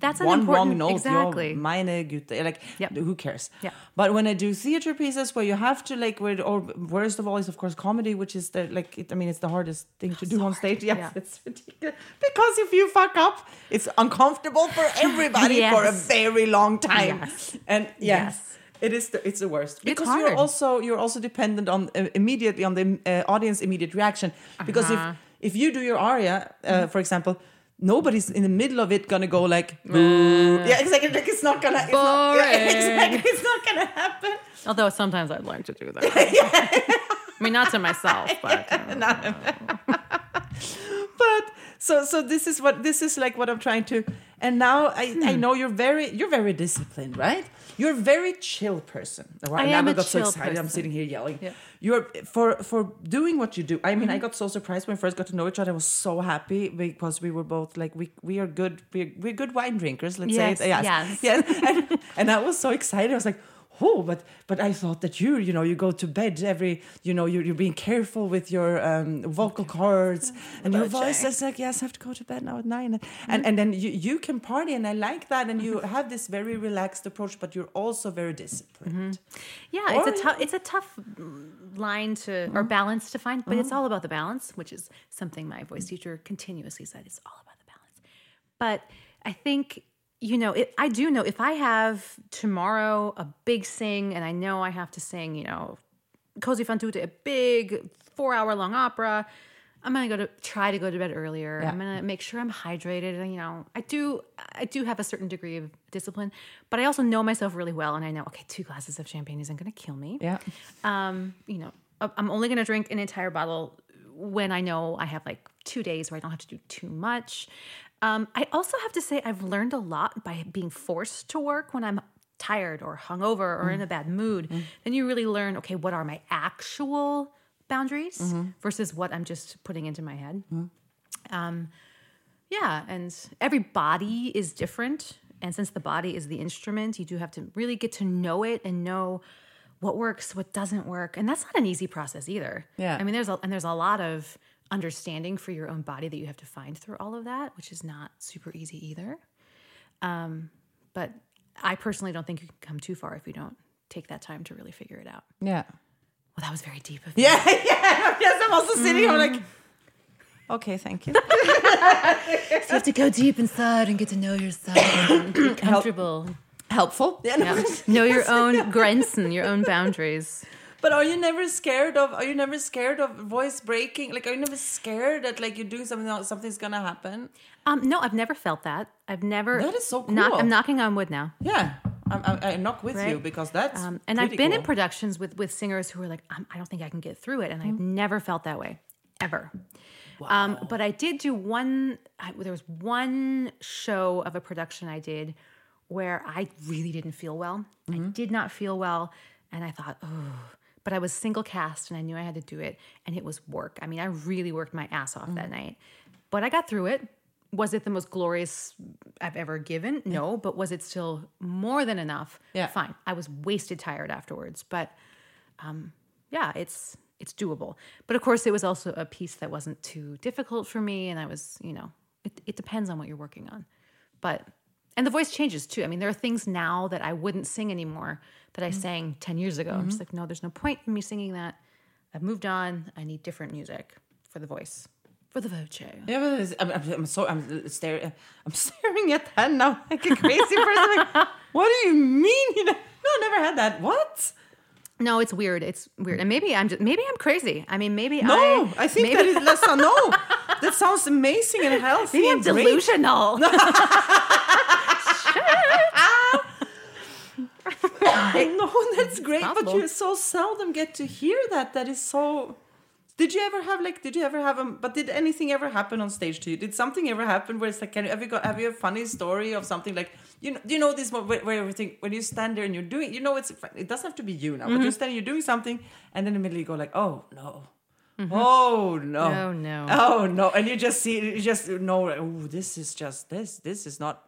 That's an one important wrong note, exactly. meine Güte, like Yep. who cares? Yeah. But when I do theater pieces where you have to like where or worst of all is of course comedy, which is the like it, I mean it's the hardest thing to do on stage. Yes, Yeah. it's ridiculous because if you fuck up, it's uncomfortable for everybody for a very long time. Yes. And yes. Yes. It is the it's the worst because hard. you're also you're also dependent on uh, immediately on the uh, audience immediate reaction because Uh-huh. if if you do your aria uh, Mm-hmm. for example nobody's in the middle of it gonna go like boo. Yeah exactly. Like it's not gonna it's not, yeah, Boring. exactly. It's not gonna happen. Although sometimes I'd like to do that. I mean, not to myself, but not. but so so this is what this is like what I'm trying to and now I, I Hmm. know you're very you're very disciplined right? You're a very chill person. Right I now am I a got so chill excited. I'm sitting here yelling. Yeah. You're for for doing what you do I mean I Mm-hmm. got so surprised when we first got to know each other I was so happy because we were both like we we are good we're, we're good wine drinkers let's Yes, say it yes yes. yes and, and I was so excited I was like oh but but I thought that you you know you go to bed every you know you're, you're being careful with your um, vocal cords and your voice is like yes I have to go to bed now at nine. And mm-hmm. and, and then you, you can party and I like that and you have this very relaxed approach but you're also very disciplined. Mm-hmm. Yeah, Or- it's a tough it's a tough line to or mm-hmm. balance to find, but it's all about the balance, which is something my voice teacher continuously said. It's all about the balance. But I think you know, it, I do know if I have tomorrow a big sing and I know I have to sing, you know, Così fan tutte, a big four hour long opera. I'm gonna go to try to go to bed earlier. I'm gonna make sure I'm hydrated. And you know, I do I do have a certain degree of discipline, but I also know myself really well, and I know okay, two glasses of champagne isn't gonna kill me. yeah Um, you know, I'm only gonna drink an entire bottle when I know I have like two days where I don't have to do too much. Um, I also have to say I've learned a lot by being forced to work when I'm tired or hungover or in a bad mood. Then you really learn, okay, what are my actual boundaries versus what I'm just putting into my head. Um, yeah, and every body is different. And since the body is the instrument, you do have to really get to know it and know what works, what doesn't work. And that's not an easy process either. Yeah. I mean, there's a, and there's a lot of understanding for your own body that you have to find through all of that, which is not super easy either. Um, but I personally don't think you can come too far if you don't take that time to really figure it out. yeah Well, that was very deep of me. yeah yeah yes I'm also sitting I'm like okay thank you You have to go deep inside and get to know yourself and be comfortable. helpful yeah, no. Yeah. know your own grenzen, your own boundaries. But are you never scared of? Are you never scared of voice breaking? Like, are you never scared that like you're doing something else, something's gonna happen? Um, no, I've never felt that. I've never. That is so Knock, cool. I'm knocking on wood now. Yeah, I'm, I'm, I'm not with you because that's Um, and I've been in productions with with singers who are like, I don't think I can get through it, and I've never felt that way, ever. Um, but I did do one. I, there was one show of a production I did where I really didn't feel well. I did not feel well, and I thought, oh. But I was single cast, and I knew I had to do it, and it was work. I mean, I really worked my ass off that night, but I got through it. Was it the most glorious I've ever given? No, but was it still more than enough? Yeah. Fine. I was wasted tired afterwards, but um, yeah, it's it's doable. But of course, it was also a piece that wasn't too difficult for me, and I was, you know, it, it depends on what you're working on. But and the voice changes too. I mean, there are things now that I wouldn't sing anymore that I mm-hmm. sang ten years ago. I'm just mm-hmm. like, no, there's no point in me singing that. I've moved on. I need different music for the voice, for the voce. Yeah, I'm, I'm, I'm so I'm staring. I'm staring at that now like a crazy person. Like, what do you mean? You know, no, I never had that. What? No, it's weird. It's weird, and maybe I'm just maybe I'm crazy. I mean, maybe No, I I, think maybe, that is not, no. That sounds amazing and healthy maybe I'm and delusional. no, that's great, but you so seldom get to hear that. That is so. Did you ever have like? Did you ever have a? But did anything ever happen on stage to you? Did something ever happen where it's like? Can you, have you got? Have you a funny story of something like you know, you know this where, where everything when you stand there and you're doing, you know, it's it doesn't have to be you now, Mm-hmm. but you're standing, you're doing something, and then immediately you go like, oh no, oh no, Mm-hmm. Oh, no. oh no, and you just see, you just know, oh, this is just this, this is not.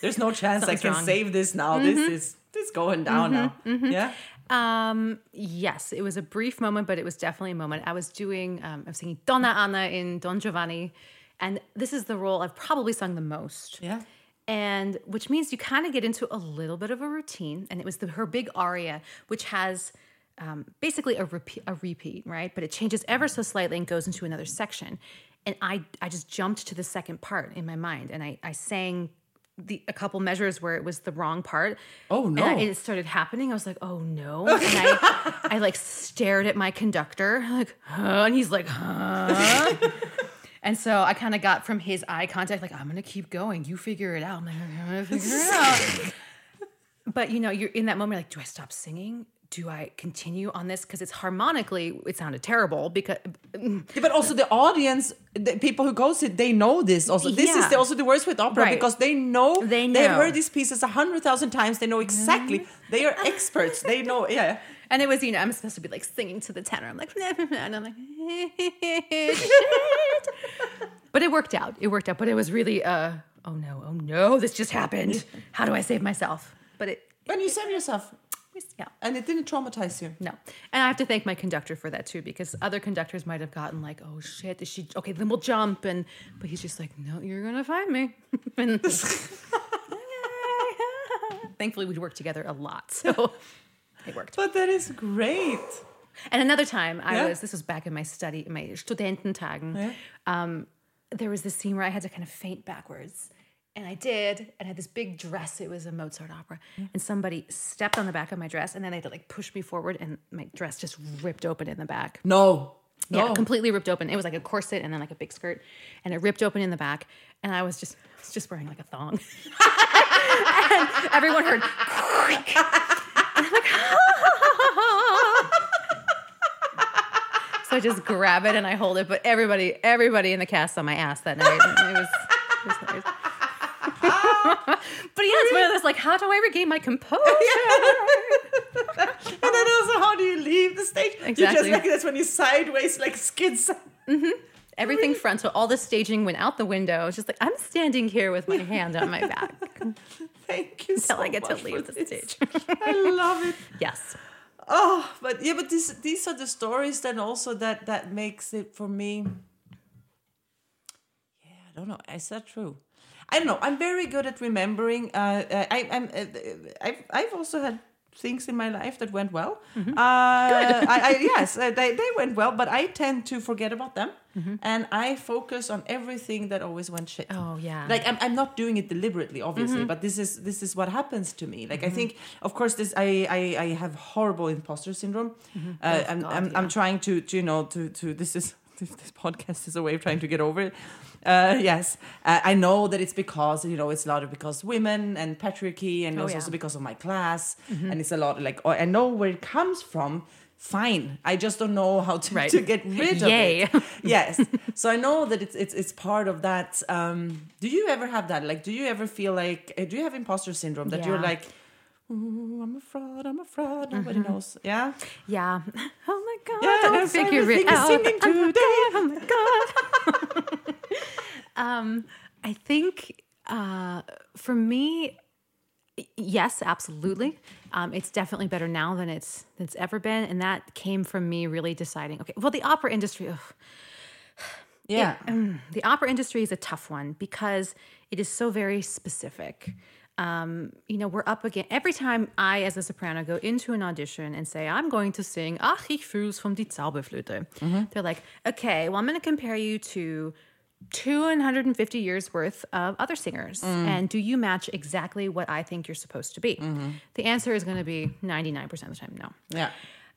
There's no chance I can wrong. Mm-hmm. save this now. This is this is going down now. Yeah. Um, yes, it was a brief moment, but it was definitely a moment. I was doing, um, I was singing Donna Anna in Don Giovanni, and this is the role I've probably sung the most. Yeah. and which means you kind of get into a little bit of a routine. And it was the, her big aria, which has um, basically a repeat, a repeat, right? But it changes ever so slightly and goes into another section. And I, I just jumped to the second part in my mind, and I, I sang the a couple measures where it was the wrong part. Oh, no. I- it started happening. I was like, oh no! And I, I like stared at my conductor, like, huh? And he's like, huh? And so I kind of got from his eye contact, like, I'm gonna keep going. You figure it out. I'm like, I'm gonna figure it out. but you know, you're in that moment, like, do I stop singing? Do I continue on this? Because it's harmonically, it sounded terrible. Because Yeah, but also the audience, the people who go sit, they know this. Also, this is the, also the worst with opera Right. because they know They have know. Mm-hmm. heard these pieces a hundred thousand times. They know exactly. They are experts. They know. Yeah. and it was, you know, I'm supposed to be like singing to the tenor. I'm like, and I'm like, shit. but it worked out. It worked out. But it was really, uh, oh no, oh no, this just happened. How do I save myself? But it, When you save yourself, yeah. and it didn't traumatize you. No. And I have to thank my conductor for that too, because other conductors might have gotten like, oh shit, is she okay, then we'll jump and but he's just like, No, you're gonna find me. and thankfully we'd worked together a lot. So it worked. But that is great. And another time I Yeah. was this was back in my study, in my Studententagen. Yeah. Um, there was this scene where I had to kind of faint backwards. And I did, and I had this big dress. It was a Mozart opera. Mm. And somebody stepped on the back of my dress, and then they had to like push me forward, and my dress just ripped open in the back. No. No. Yeah, completely ripped open. It was like a corset and then like a big skirt, and it ripped open in the back. And I was just, I was just wearing like a thong. and everyone heard, "Creak." And I'm like, so I just grab it and I hold it. But everybody, everybody in the cast saw my ass that night. It was, it was hilarious. but yeah, it's one of those like, how do I regain my composure? and then also, how do you leave the stage? You just Exactly. like that's when you sideways like skids. Mm-hmm. Everything frontal, all the staging went out the window. It's just like I'm standing here with my hand on my back Thank you until so I get to leave the stage. I love it. yes. Oh, but yeah, but these these are the stories then also that that makes it for me. Yeah, I don't know. Is that true? I don't know. I'm very good at remembering. Uh, uh, I, I'm. Uh, I've I've also had things in my life that went well. Mm-hmm. Uh, I, I, yes, uh, they they went well, but I tend to forget about them, and I focus on everything that always went shit Oh yeah. like I'm, I'm not doing it deliberately obviously but this is this is what happens to me like i think of course this i i, I have horrible imposter syndrome uh, I'm, God, I'm, I'm trying to, to you know to to this is this, this podcast is a way of trying to get over it. Uh, yes. Uh, i know that it's because you know it's a lot of because women and patriarchy and Oh, it's yeah. also because of my class. And it's a lot like oh, i know where it comes from. Fine. I just don't know how to, Right. to get rid Yay. of it. Yes. So i know that it's it's it's part of that um do you ever have that? Like do you ever feel like uh, do you have imposter syndrome that you're like Ooh, i'm a fraud i'm a fraud nobody knows yeah yeah. Oh my god. Yeah, don't that's figure it out. singing Oh my today. god. Oh my god. um, I think uh, for me, yes, absolutely. Um, it's definitely better now than it's than it's ever been, and that came from me really deciding. Okay, well, the opera industry. ugh, yeah um, the opera industry is a tough one because it is so very specific. Um, you know, we're up again every time I, as a soprano, go into an audition and say, I'm going to sing Ach, ich fühl's vom die Zauberflöte. They're like, okay, well, I'm going to compare you to 250 years worth of other singers. And do you match exactly what I think you're supposed to be? The answer is going to be 99% of the time, no. yeah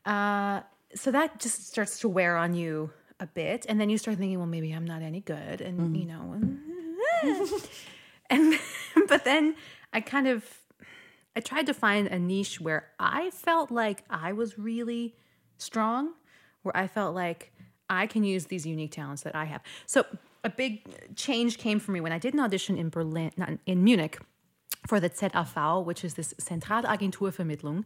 Uh, so that just starts to wear on you a bit, and then you start thinking, well, maybe I'm not any good, and you know, and but then I kind of I tried to find a niche where I felt like I was really strong, where I felt like I can use these unique talents that I have. So a big change came for me when I did an audition in Berlin, not in- Munich. for the ZAV, which is this Zentralagenturvermittlung.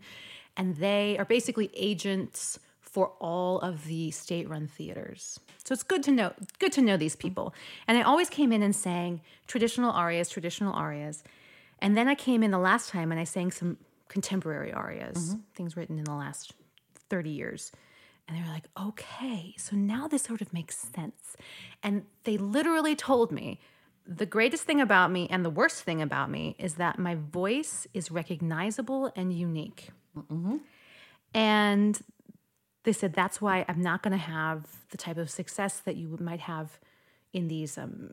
And they are basically agents for all of the state-run theaters. So it's good to know good to know these people. And I always came in and sang traditional arias, traditional arias. And then I came in the last time and I sang some contemporary arias, things written in the last 30 years. And they were like, okay, so now this sort of makes sense. And they literally told me the greatest thing about me and the worst thing about me is that my voice is recognizable and unique. And they said that's why I'm not going to have the type of success that you might have in these um,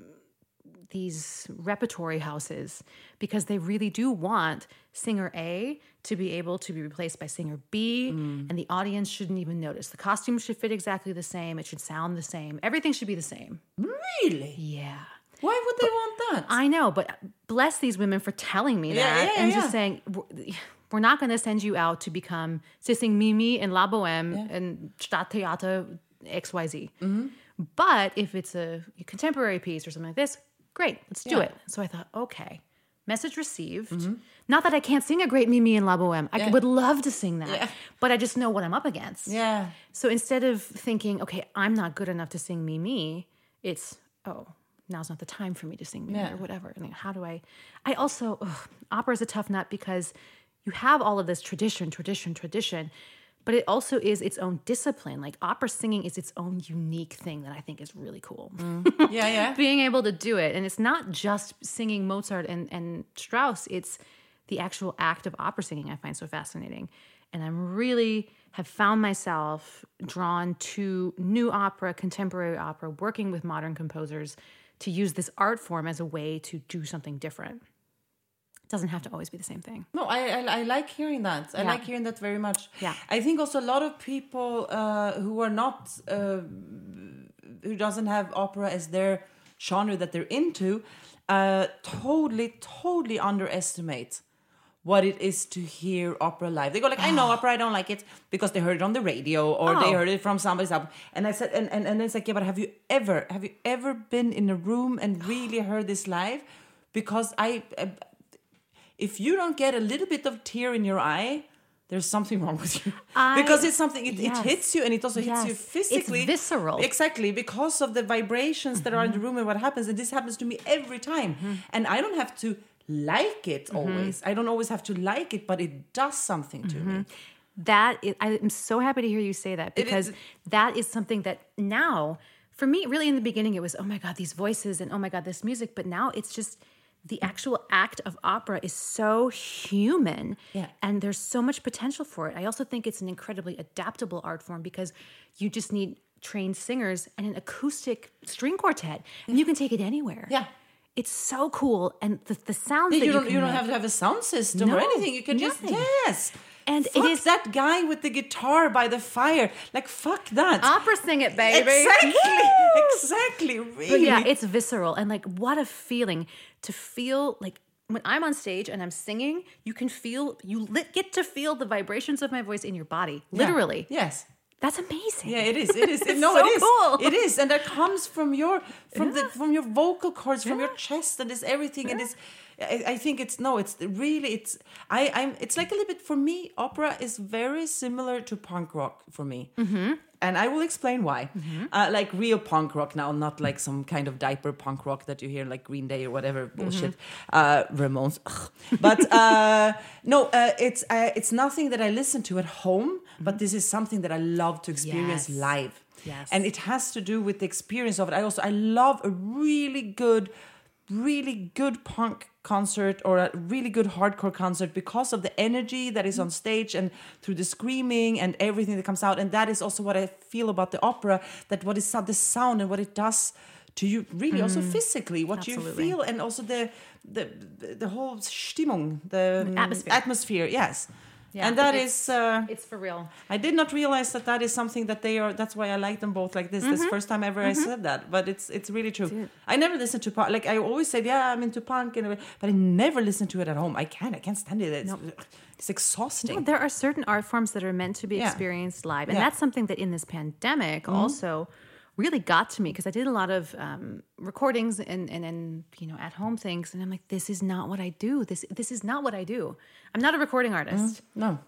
these repertory houses because they really do want singer A to be able to be replaced by singer B, and the audience shouldn't even notice. The costumes should fit exactly the same. It should sound the same. Everything should be the same. Really? Yeah. Why would they want that? I know, but bless these women for telling me Yeah, that yeah, and yeah. just saying "We're- not going to send you out to become to sing Mimi and La Boheme and Stadttheater XYZ. Mm-hmm. But if it's a contemporary piece or something like this, great, let's do Yeah. it. So I thought, okay, message received. Not that I can't sing a great Mimi and La Boheme. I Mm-hmm. Yeah. would love to sing that, Yeah. but I just know what I'm up against. Yeah. So instead of thinking, okay, I'm not good enough to sing Mimi, it's, oh, now's not the time for me to sing Mimi or whatever. I mean, how do I? I also, opera is a tough nut because you have all of this tradition, tradition, tradition, but it also is its own discipline. Like opera singing is its own unique thing that I think is really cool. Mm. Yeah, yeah. Being able to do it. And it's not just singing Mozart and, and Strauss, it's the actual act of opera singing I find so fascinating. And I'm really have found myself drawn to new opera, contemporary opera, working with modern composers to use this art form as a way to do something different. It doesn't have to always be the same thing. No, I, I I like hearing that. I Yeah. like hearing that very much. Yeah. I think also a lot of people uh, who are not uh, who doesn't have opera as their genre that they're into, uh, totally totally underestimate what it is to hear opera live. They go like, I know opera, I don't like it because they heard it on the radio or they Oh. heard it from somebody's album. And I said, and, and, and it's like, yeah, but have you ever, have you ever been in a room and really heard this live? Because I, if you don't get a little bit of tear in your eye, there's something wrong with you. I- because it's something, it, yes. it hits you and it also hits you Yes. It's physically. visceral. Exactly, because of the vibrations that are in the Mm-hmm. room and what happens. And this happens to me every time. And I don't have to like it Mm-hmm. always. I don't always have to like it, but it does something to me. That is, I'm so happy to hear you say that because is- that is something that now, for me, really in the beginning, it was, oh my God, these voices and oh my God, this music. But now it's just the actual act of opera is so human Yeah. and there's so much potential for it. I also think it's an incredibly adaptable art form because you just need trained singers and an acoustic string quartet and you can take it anywhere. Yeah. It's so cool. And the, the sounds that You you, don't, can you don't have to have a sound system or anything. You can just nothing. yes. And it fuck is- that guy with the guitar by the fire. Like fuck that. opera sing it, baby. Exactly. Woo! Exactly. Really. But yeah, it's visceral and like what a feeling to feel like when I'm on stage and I'm singing, you can feel you li- get to feel the vibrations of my voice in your body, Yeah. literally. Yes. That's amazing. Yeah, it is. It is. It's no, so it is. cool. It is, and that comes from your from the from your vocal cords, from your chest, and it's everything. And it's. I, I think it's no. It's really. It's. I. I'm. It's like a little bit for me. Opera is very similar to punk rock for me. Mm-hmm. And I will explain why. Uh, like real punk rock now, not like some kind of diaper punk rock that you hear like Green Day or whatever bullshit. Uh, Ramones. Ugh. But uh, no, uh, it's uh, it's nothing that I listen to at home. But this is something that I love to experience Yes. live. Yes. And it has to do with the experience of it. I also I love a really good, really good punk concert or a really good hardcore concert because of the energy that is on stage and through the screaming and everything that comes out. And that is also what I feel about the opera, that what is the sound and what it does to you really also mm. physically, what you feel and also the the the whole Stimmung, the um, Atmosphere. atmosphere, yes. Yeah, and that it's- is uh, It's for real. I did not realize that that is something that they are. That's why I like them both like this. This mm-hmm. first time ever I mm-hmm. said that, but it's it's really true. I never listened to punk. Like I always said, yeah, I'm into punk, and but I never listened to it at home. I can't. I can't stand it. It's, it's exhausting. There are certain art forms that are meant to be Yeah. experienced live. And Yeah. that's something that in this pandemic mm-hmm. also really got to me because I did a lot of um, recordings and and and you know at home things, and I'm like, this is not what I do. This this is not what I do. I'm not a recording artist. No.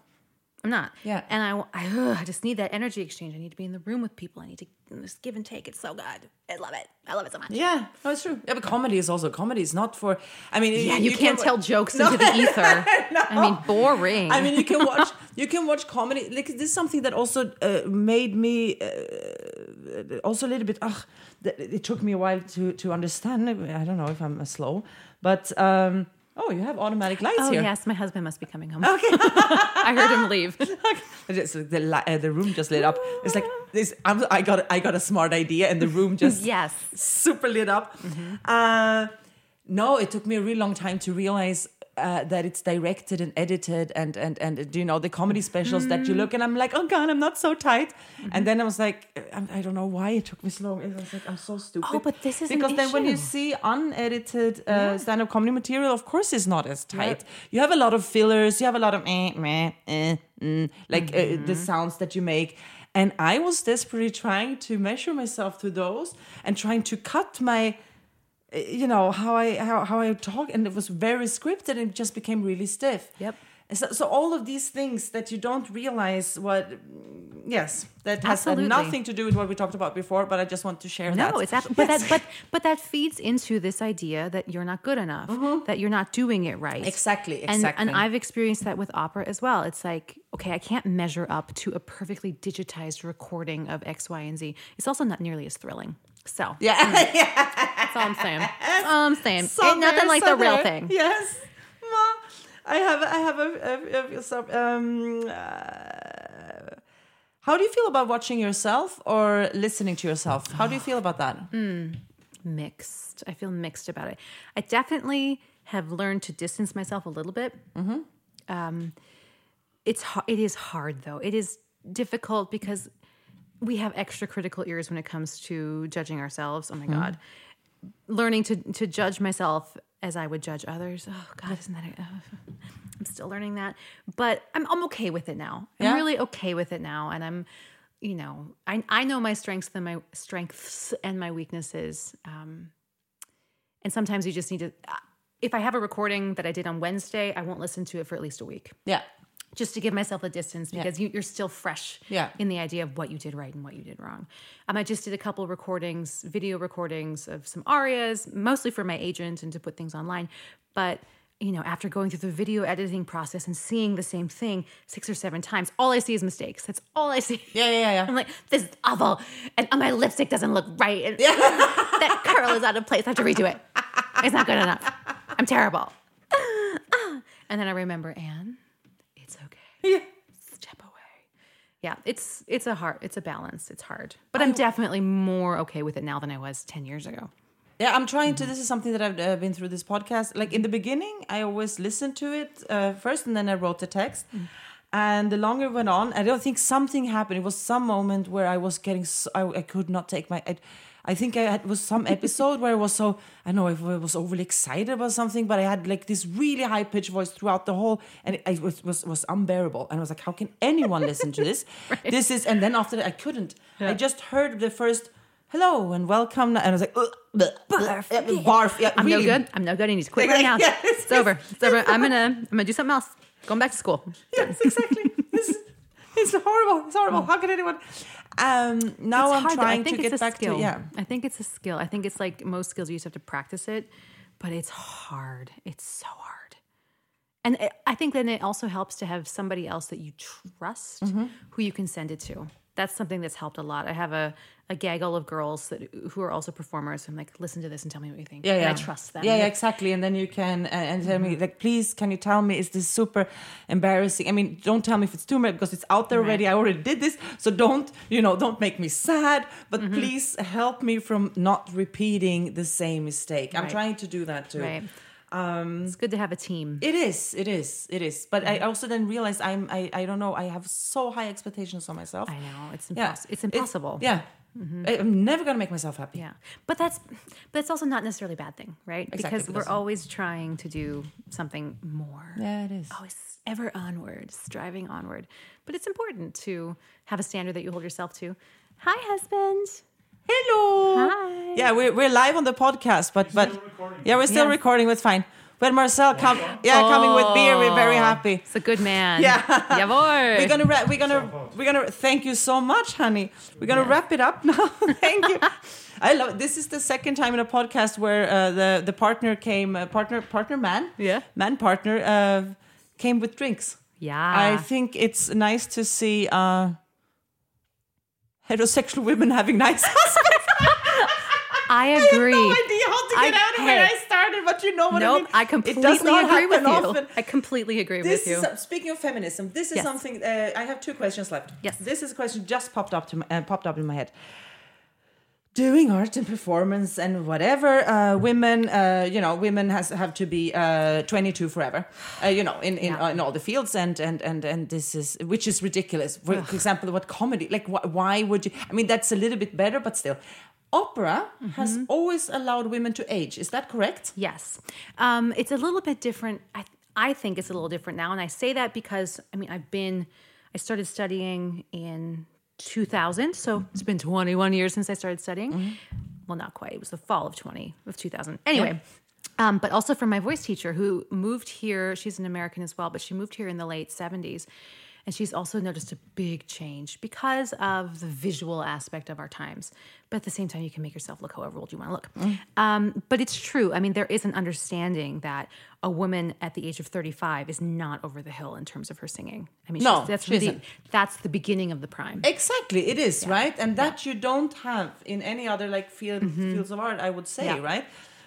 I'm not. Yeah. And I, I, ugh, I just need that energy exchange. I need to be in the room with people. I need to just give and take. It's so good. I love it. I love it so much. Yeah, no, it's true. Yeah, but comedy is also comedy It's not for. I mean, Yeah, you, can't tell jokes into the ether. I mean, boring. I mean, you can watch you can watch comedy. Like this is something that also uh, made me uh, also a little bit. Ugh, it took me a while to to understand. I don't know if I'm uh, slow, but um, oh, you have automatic lights oh here. yes, my husband must be coming home. Okay, I heard him leave. It's like the uh, the room just lit up. It's like this. I'm, I got I got a smart idea, and the room just Yes. super lit up. Uh, no, it took me a really long time to realize uh, that it's directed and edited, and and and you know the comedy specials that you look, and I'm like, oh god, I'm not so tight. And then I was like, I, I don't know why it took me so long. It was like I'm so stupid. Oh, but this is because then when you see unedited uh, stand-up comedy material, of course, it's not as tight. You have a lot of fillers. You have a lot of eh, meh, eh, mm, like uh, Mm-hmm. the sounds that you make. And I was desperately trying to measure myself to those and trying to cut my, uh, you know, how I how, how I talk, and it was very scripted and it just became really stiff. Yep. So, so all of these things that you don't realize what, yes, that has nothing to do with what we talked about before. But I just want to share that. No, it's ab- but Yes. that but but that feeds into this idea that you're not good enough, mm-hmm. that you're not doing it right. Exactly, And exactly. and I've experienced that with opera as well. It's like, okay, I can't measure up to a perfectly digitized recording of X, Y, and Z. It's also not nearly as thrilling. So yeah. that's all I'm saying. That's all I'm saying. So Ain't nothing like so the real thing. Yes. Ma, I have I have a, a, a some, um uh, how do you feel about watching yourself or listening to yourself? How do you feel about that? mixed. I feel mixed about it. I definitely have learned to distance myself a little bit. Um, it's it is hard though. It is difficult because we have extra critical ears when it comes to judging ourselves. Oh my god, learning to to judge myself as I would judge others. Oh god, isn't that? A, I'm still learning that, but I'm I'm okay with it now. I'm Yeah? really okay with it now, and I'm. You know, I I know my strengths and my strengths and my weaknesses. Um, and sometimes you just need to. If I have a recording that I did on Wednesday, I won't listen to it for at least a week Yeah. Just to give myself a distance because you, you're still fresh Yeah. in the idea of what you did right and what you did wrong. Um, I just did a couple recordings, video recordings of some arias, mostly for my agent and to put things online. But you know, after going through the video editing process and seeing the same thing six or seven times, all I see is mistakes. That's all I see. Yeah, yeah, yeah. I'm like, this is awful, and uh, my lipstick doesn't look right, and that curl is out of place. I have to redo it. It's not good enough. I'm terrible. And then I remember, Anne, Yeah. step away. Yeah, it's it's a hard it's a balance. It's hard. But I'm definitely more okay with it now than I was 10 years ago. Yeah, I'm trying to. This is something that I've uh, been through this podcast. Like in the beginning, I always listened to it uh, first, and then I wrote the text. And the longer it went on, I don't think something happened. It was some moment where I was getting, so, I, I could not take my. I, I think I had was some episode where I was so I don't know if I was overly excited about something, but I had like this really high pitched voice throughout the whole, and it, it was, was was unbearable. And I was like, how can anyone listen to this? This is, and then after that, I couldn't. I just heard the first hello and welcome, and I was like, "Ugh, bleh, bleh, Barf. yeah, barf. Yeah, I'm really. no good. I'm no good. I need to quit right now. Yes, It's over. It's over. I'm gonna I'm gonna do something else. Going back to school. Yes, exactly. it's, it's horrible. It's horrible. Mm. How can anyone? Um, now It's I'm trying to get back skill. to yeah. I think it's a skill. I think it's like most skills you just have to practice it, but it's hard. It's so hard. And it, I think then it also helps to have somebody else that you trust Mm-hmm. who you can send it to. That's something that's helped a lot. I have a, a gaggle of girls that who are also performers. I'm like, listen to this and tell me what you think. Yeah, And yeah. I trust them. Yeah, yeah, exactly. And then you can uh, and tell Mm-hmm. me like, please, can you tell me is this super embarrassing? I mean, don't tell me if it's too much because it's out there already. I already did this, so don't you know? Don't make me sad. But Mm-hmm. please help me from not repeating the same mistake. I'm Right. trying to do that too. Right. It's good to have a team. It is, it is, it is. But Mm-hmm. I also then realized I'm, I, I don't know, I have so high expectations on myself. I know it's Yeah. impossible. It's impossible. yeah. I- I'm never gonna make myself happy. Yeah, but that's but it's also not necessarily a bad thing, right? Exactly, because because- we're always trying to do something more. Yeah, it is. Always ever onward, striving onward. But it's important to have a standard that you hold yourself to. Hi, husband. Hello. Hi. Yeah, we're, we're live on the podcast, but but recording. yeah, we're still Yes. recording. It's fine. When Marcel come, yeah, coming with beer, we're very Oh, happy. It's a good man. Yeah. Jawohl. We're gonna wrap, we're gonna we're gonna thank you so much, honey. We're gonna Yeah. wrap it up now. thank you. I love this is the second time in a podcast where uh, the the partner came uh, partner partner man Yeah. man partner uh, came with drinks. Yeah. I think it's nice to see uh, heterosexual women having nice husbands. I agree. I have no idea how to get I- out of where. I started, but you know what nope, I mean. I It completely does not agree with you. often. I completely agree This with you. is speaking of feminism. This is Yes. something. Uh, I have two questions left. Yes. This is a question just popped up to my, uh, popped up in my head. Doing art and performance and whatever, uh, women, uh, you know, women has have to be uh, 22 forever, uh, you know, in in, Yeah. uh, in all the fields, and and and and this is which is ridiculous. For, for example, what comedy? Like, wh- why would you? I mean, that's a little bit better, but still, opera has Mm-hmm. always allowed women to age. Is that correct? Yes. Um, it's a little bit different. I, I think it's a little different now. And I say that because, I mean, I've been, I started studying in 2000. So it's been 21 years since I started studying. Well, not quite. It was the fall of 20, of 2000. Anyway. Um, but also from my voice teacher who moved here. She's an American as well, but she moved here in the late 70s. And she's also noticed a big change because of the visual aspect of our times. But at the same time, you can make yourself look however old you want to look. Um, but it's true. I mean, there is an understanding that a woman at the age of 35 is not over the hill in terms of her singing. I mean, No, she's, that's really, that's the beginning of the prime. Exactly, it is right, and that you don't have in any other like field fields of art. I would say, Mm-hmm. Yeah. right?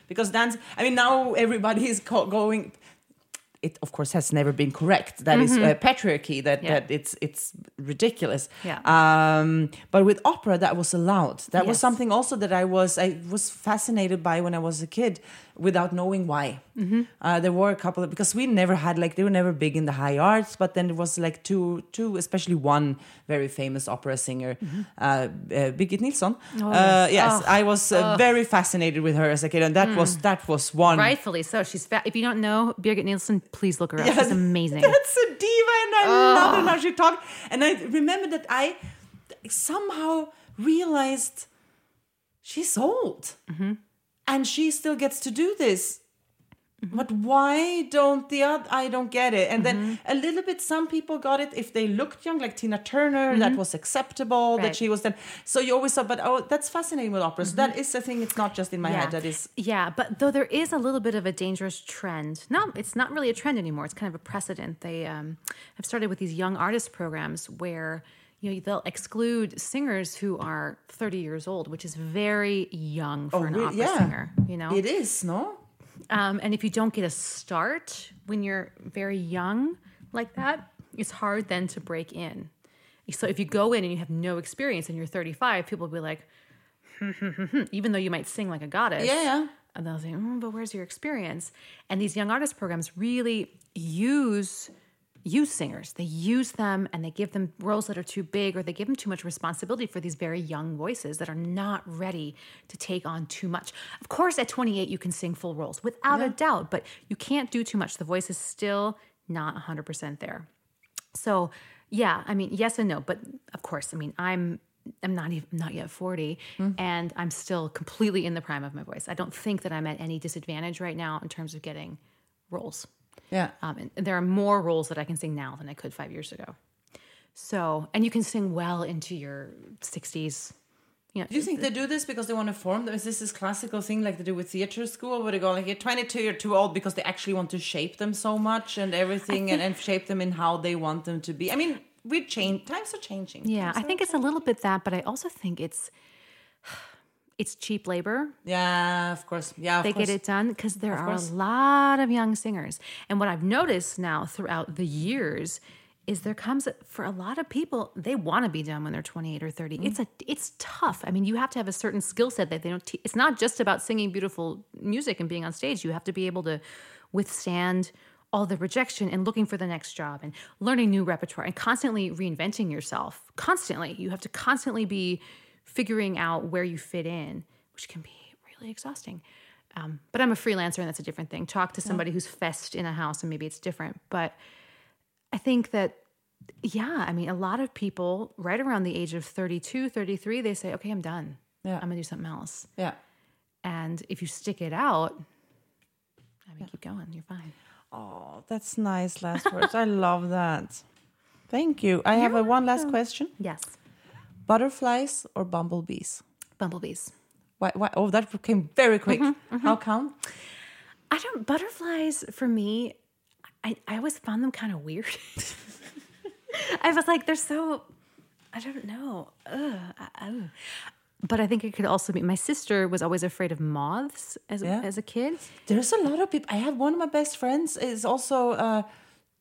Because dance. I mean, now everybody is co- going. It of course has never been correct. That is uh, patriarchy. That Mm-hmm. Yeah. that it's it's ridiculous. Yeah. Um, but with opera, that was allowed. That was something also that I was I was fascinated by when I was a kid, without knowing why. Mm-hmm. Uh, there were a couple of because we never had like they were never big in the high arts, but then there was like two two especially one very famous opera singer, uh, uh, Birgit Nilsson. Mm-hmm. Oh, uh, yes. yes, Oh. I was uh, very fascinated with her as a kid, and that was that was one. Rightfully so. She's fat. If you don't know Birgit Nilsson, please look her up. Yeah, She's amazing. That's a diva, and I love her how she talked. And I remember that I somehow realized she's old, Mm-hmm. And she still gets to do this. But why don't the other? I don't get it. And then Mm-hmm. a little bit, some people got it if they looked young, like Tina Turner. That was acceptable. That Mm-hmm. She was then. So you always thought, but oh, that's fascinating with opera. So that is the thing. It's not just in my head. That is Yeah, but though there is a little bit of a dangerous trend. No, it's not really a trend anymore. It's kind of a precedent. They um, have started with these young artist programs where you know they'll exclude singers who are 30 years old, which is very young for an re- opera yeah. singer. You know, it is no. um, and if you don't get a start when you're very young like that, it's hard then to break in. So if you go in and you have no experience and you're 35, people will be like, even though you might sing like a goddess. Yeah, yeah. And they'll say, mm, but where's your experience? And these young artist programs really use use singers. They use them and they give them roles that are too big or they give them too much responsibility for these very young voices that are not ready to take on too much. Of course, at 28, you can sing full roles without a doubt, but you can't do too much. The voice is still not 100% there. So, yeah, I mean, yes and no, but of course, I mean, I'm I'm not even not yet 40 mm. and I'm still completely in the prime of my voice. I don't think that I'm at any disadvantage right now in terms of getting roles. Yeah. Um, and, there are more roles that I can sing now than I could 5 years ago. So, and you can sing well into your 60s. You know, Do you think they do this because they want to form them? Is this this classical thing like they do with theater school where they go like you're 22, you're too old because they actually want to shape them so much and everything and, and shape them in how they want them to be? I mean, we change times are changing. yeah, Times I think it's a little bit that, but I also think it's it's cheap labor yeah, of course. Yeah, of they course. get it done because there are course. a lot of young singers. And what I've noticed now throughout the years is there comes for a lot of people they want to be done when they're 28 or 30. Mm. It's a it's tough. I mean, you have to have a certain skill set that they don't te- it's not just about singing beautiful music and being on stage. You have to be able to withstand all the rejection and looking for the next job and learning new repertoire and constantly reinventing yourself. Constantly. You have to constantly be figuring out where you fit in, which can be really exhausting. Um, but I'm a freelancer and that's a different thing. Talk to somebody who's fest in a house and maybe it's different. But I think that, yeah, I mean, a lot of people right around the age of 32, 33, they say, okay, I'm done. Yeah. I'm gonna do something else. Yeah. And if you stick it out, I mean, keep going. You're fine. Oh, that's nice last words. I love that. Thank you. I have a one last question. Yes. Butterflies or bumblebees? Bumblebees. Why, why? Oh, that came very quick. Mm-hmm, How come? I don't butterflies for me. I, I always found them kind of weird. I was like, they're so. I don't know. Ugh, I- ugh. But I think it could also be. My sister was always afraid of moths as Yeah. as a kid. There's a lot of people. I have one of my best friends is also uh,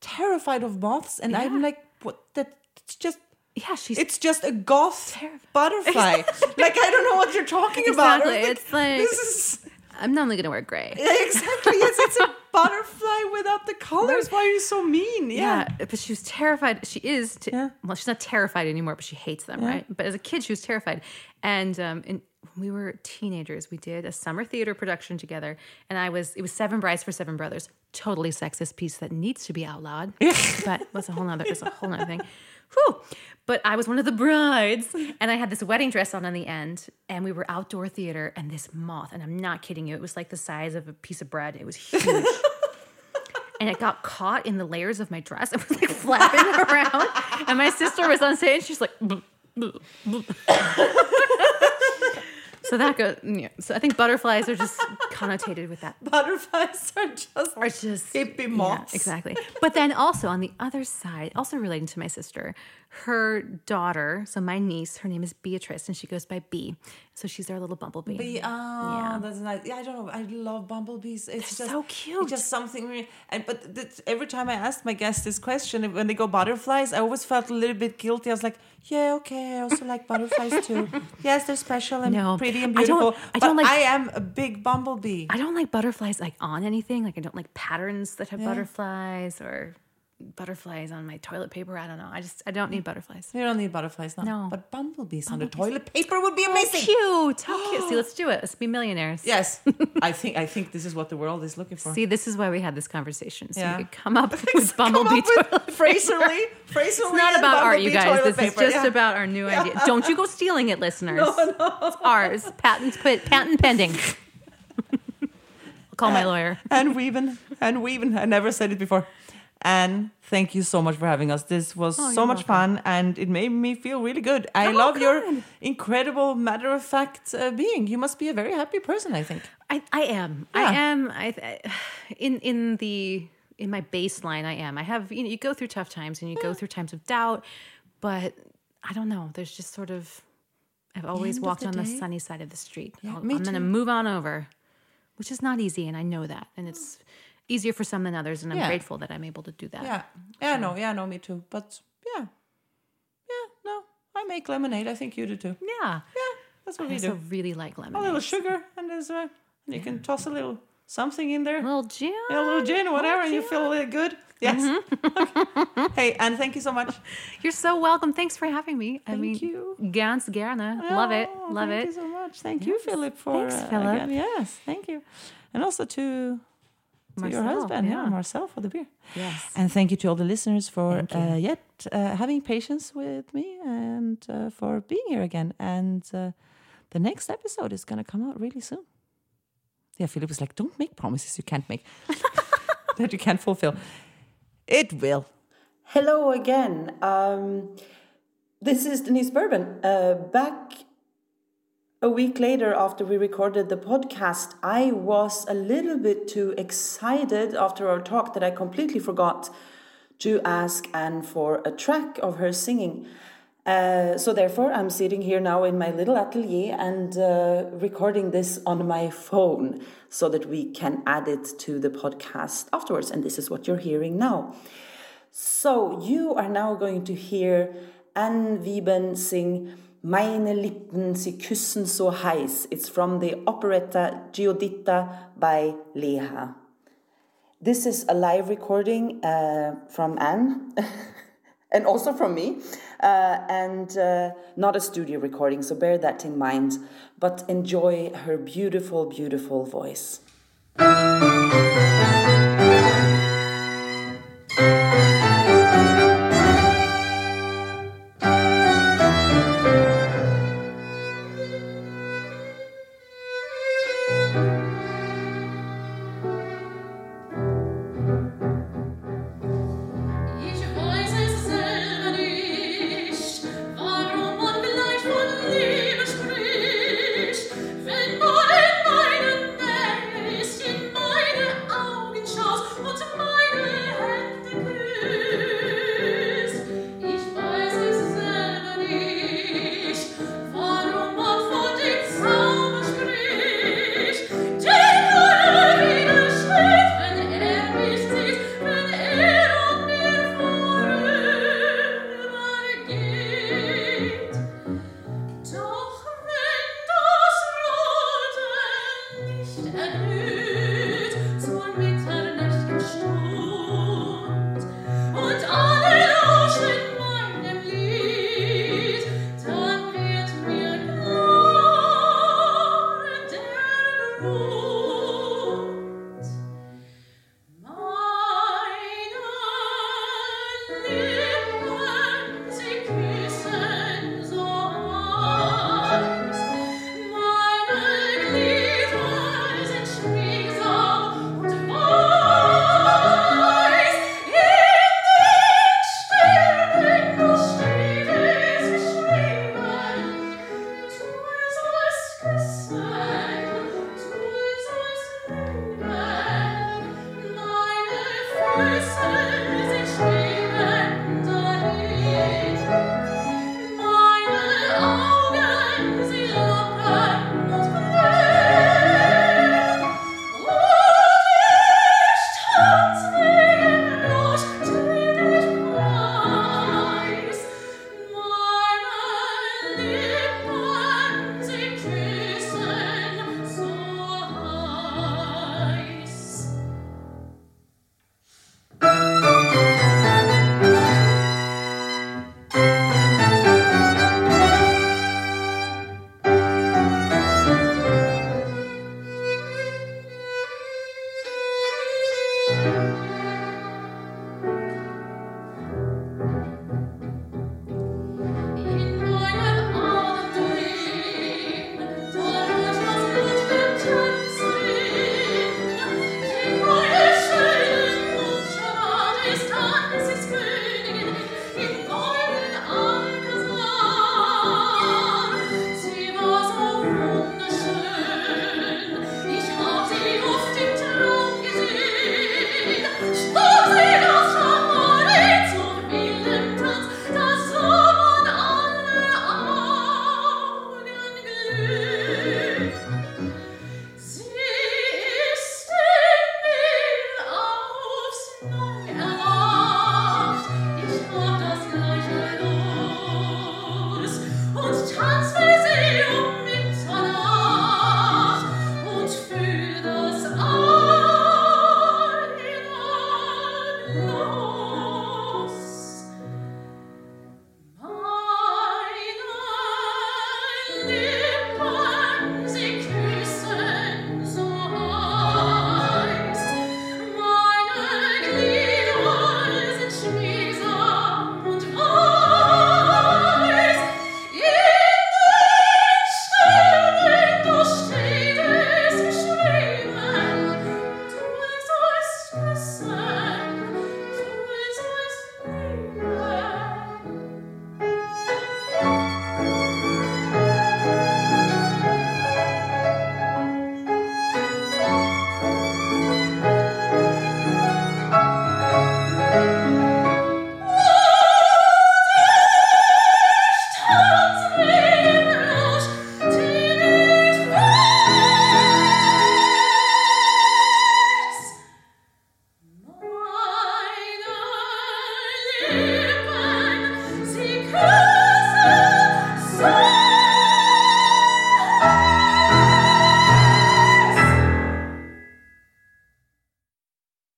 terrified of moths, and I'm like, what? That it's just. Yeah, she's It's just a goth butterfly. like I don't know what you're talking about. Exactly. I was It's like- this is I'm only gonna wear gray. Yeah, exactly. Yes, it's a butterfly without the colors. Why are you so mean? Yeah. Yeah, but she was terrified. She is. T- Yeah. Well, she's not terrified anymore, but she hates them, right? But as a kid, she was terrified. And um, and when we were teenagers, we did a summer theater production together, and I was. It was Seven Brides for Seven Brothers. Totally sexist piece that needs to be outlawed. but that's a whole nother. It's a whole nother thing. Whew. But I was one of the brides, and I had this wedding dress on on the end, and we were outdoor theater, and this moth, and I'm not kidding you, it was like the size of a piece of bread. It was huge and it got caught in the layers of my dress. It was like flapping around. And my sister was on stage. She's like, "Bleh, bleh, bleh." So that goes. Yeah. So I think butterflies are just connotated with that. Butterflies are just Or just hippie yeah, moths. exactly. But then also on the other side, also relating to my sister, her daughter, so my niece, her name is Beatrice, and she goes by B. So she's our little bumblebee. Bee, oh, Yeah. that's nice. Yeah, I don't know. I love bumblebees. It's They're just so cute. It's just something. And but every time I asked my guests this question, when they go butterflies, I always felt a little bit guilty. I was like, yeah, okay, I also like butterflies too. Yes, they're special and No, pretty and I don't- beautiful. I don't like- I am a big bumblebee. I don't like butterflies like on anything. Like I don't like patterns that have Yeah. butterflies or butterflies on my toilet paper. I don't know. I just I don't need butterflies. you don't need butterflies, no. No. But bumblebees on the toilet paper would be amazing. Cute. How cute. See, let's do it. Let's be millionaires. Yes, I think I think this is what the world is looking for. See, this is why we had this conversation. So Yeah. you could come up with Come bumblebee up with Fraserly, Fraserly. It's not about art, you guys. This is just yeah. about our new idea. Don't you go stealing it, listeners. No, no. It's ours. Patent put patent pending. I'll call my lawyer. and weaving and weaving. I never said it before. And thank you so much for having us. This was Oh, so much fun, and it made me feel really good. I Oh, love your incredible matter of fact uh, being. You must be a very happy person, I think. I, I am. Yeah. I am. I in in the in my baseline. I am. I have. You know, you go through tough times and you go through times of doubt, but I don't know. There's just sort of. I've always walked the on the sunny side of the street. Yeah, I'm going to move on over, which is not easy, and I know that, and it's easier for some than others, and I'm Yeah. grateful that I'm able to do that. Yeah, yeah, no, yeah, no, me too. But yeah, yeah, no, I make lemonade. I think you do too. Yeah. Yeah, that's what I we also do. really like A little sugar, and there's uh, and you can toss a little something in there. A little gin. Yeah, a little gin or whatever, and you feel a good. Yes. Mm-hmm. hey, and thank you so much. You're so welcome. Thanks for having me. I Thank mean, you. Ganz gerne. Love it. Oh, Love thank it. you so much. Thank you, Philip, for Thanks, uh, Philip. again. Yes, thank you, and also to to your husband, yeah. yeah. Marcel, for the beer. Yes. And thank you to all the listeners for uh, yet uh, having patience with me and uh, for being here again. And uh, the next episode is going to come out really soon. Yeah, Philip was like, "Don't make promises you can't make, that you can't fulfill." It will. Hello again. Um, this is Denise Bourbon. Uh, back a week later after we recorded the podcast, I was a little bit too excited after our talk that I completely forgot to ask Anne for a track of her singing. Uh, so therefore, I'm sitting here now in my little atelier and uh, recording this on my phone so that we can add it to the podcast afterwards. And this is what you're hearing now. So you are now going to hear Anne Wieben sing Meine Lippen, sie küssen so heiß. It's from the operetta Giuditta by Lehár. This is a live recording uh, from Anne and also from me, uh, and uh, not a studio recording, so bear that in mind. But enjoy her beautiful, beautiful voice.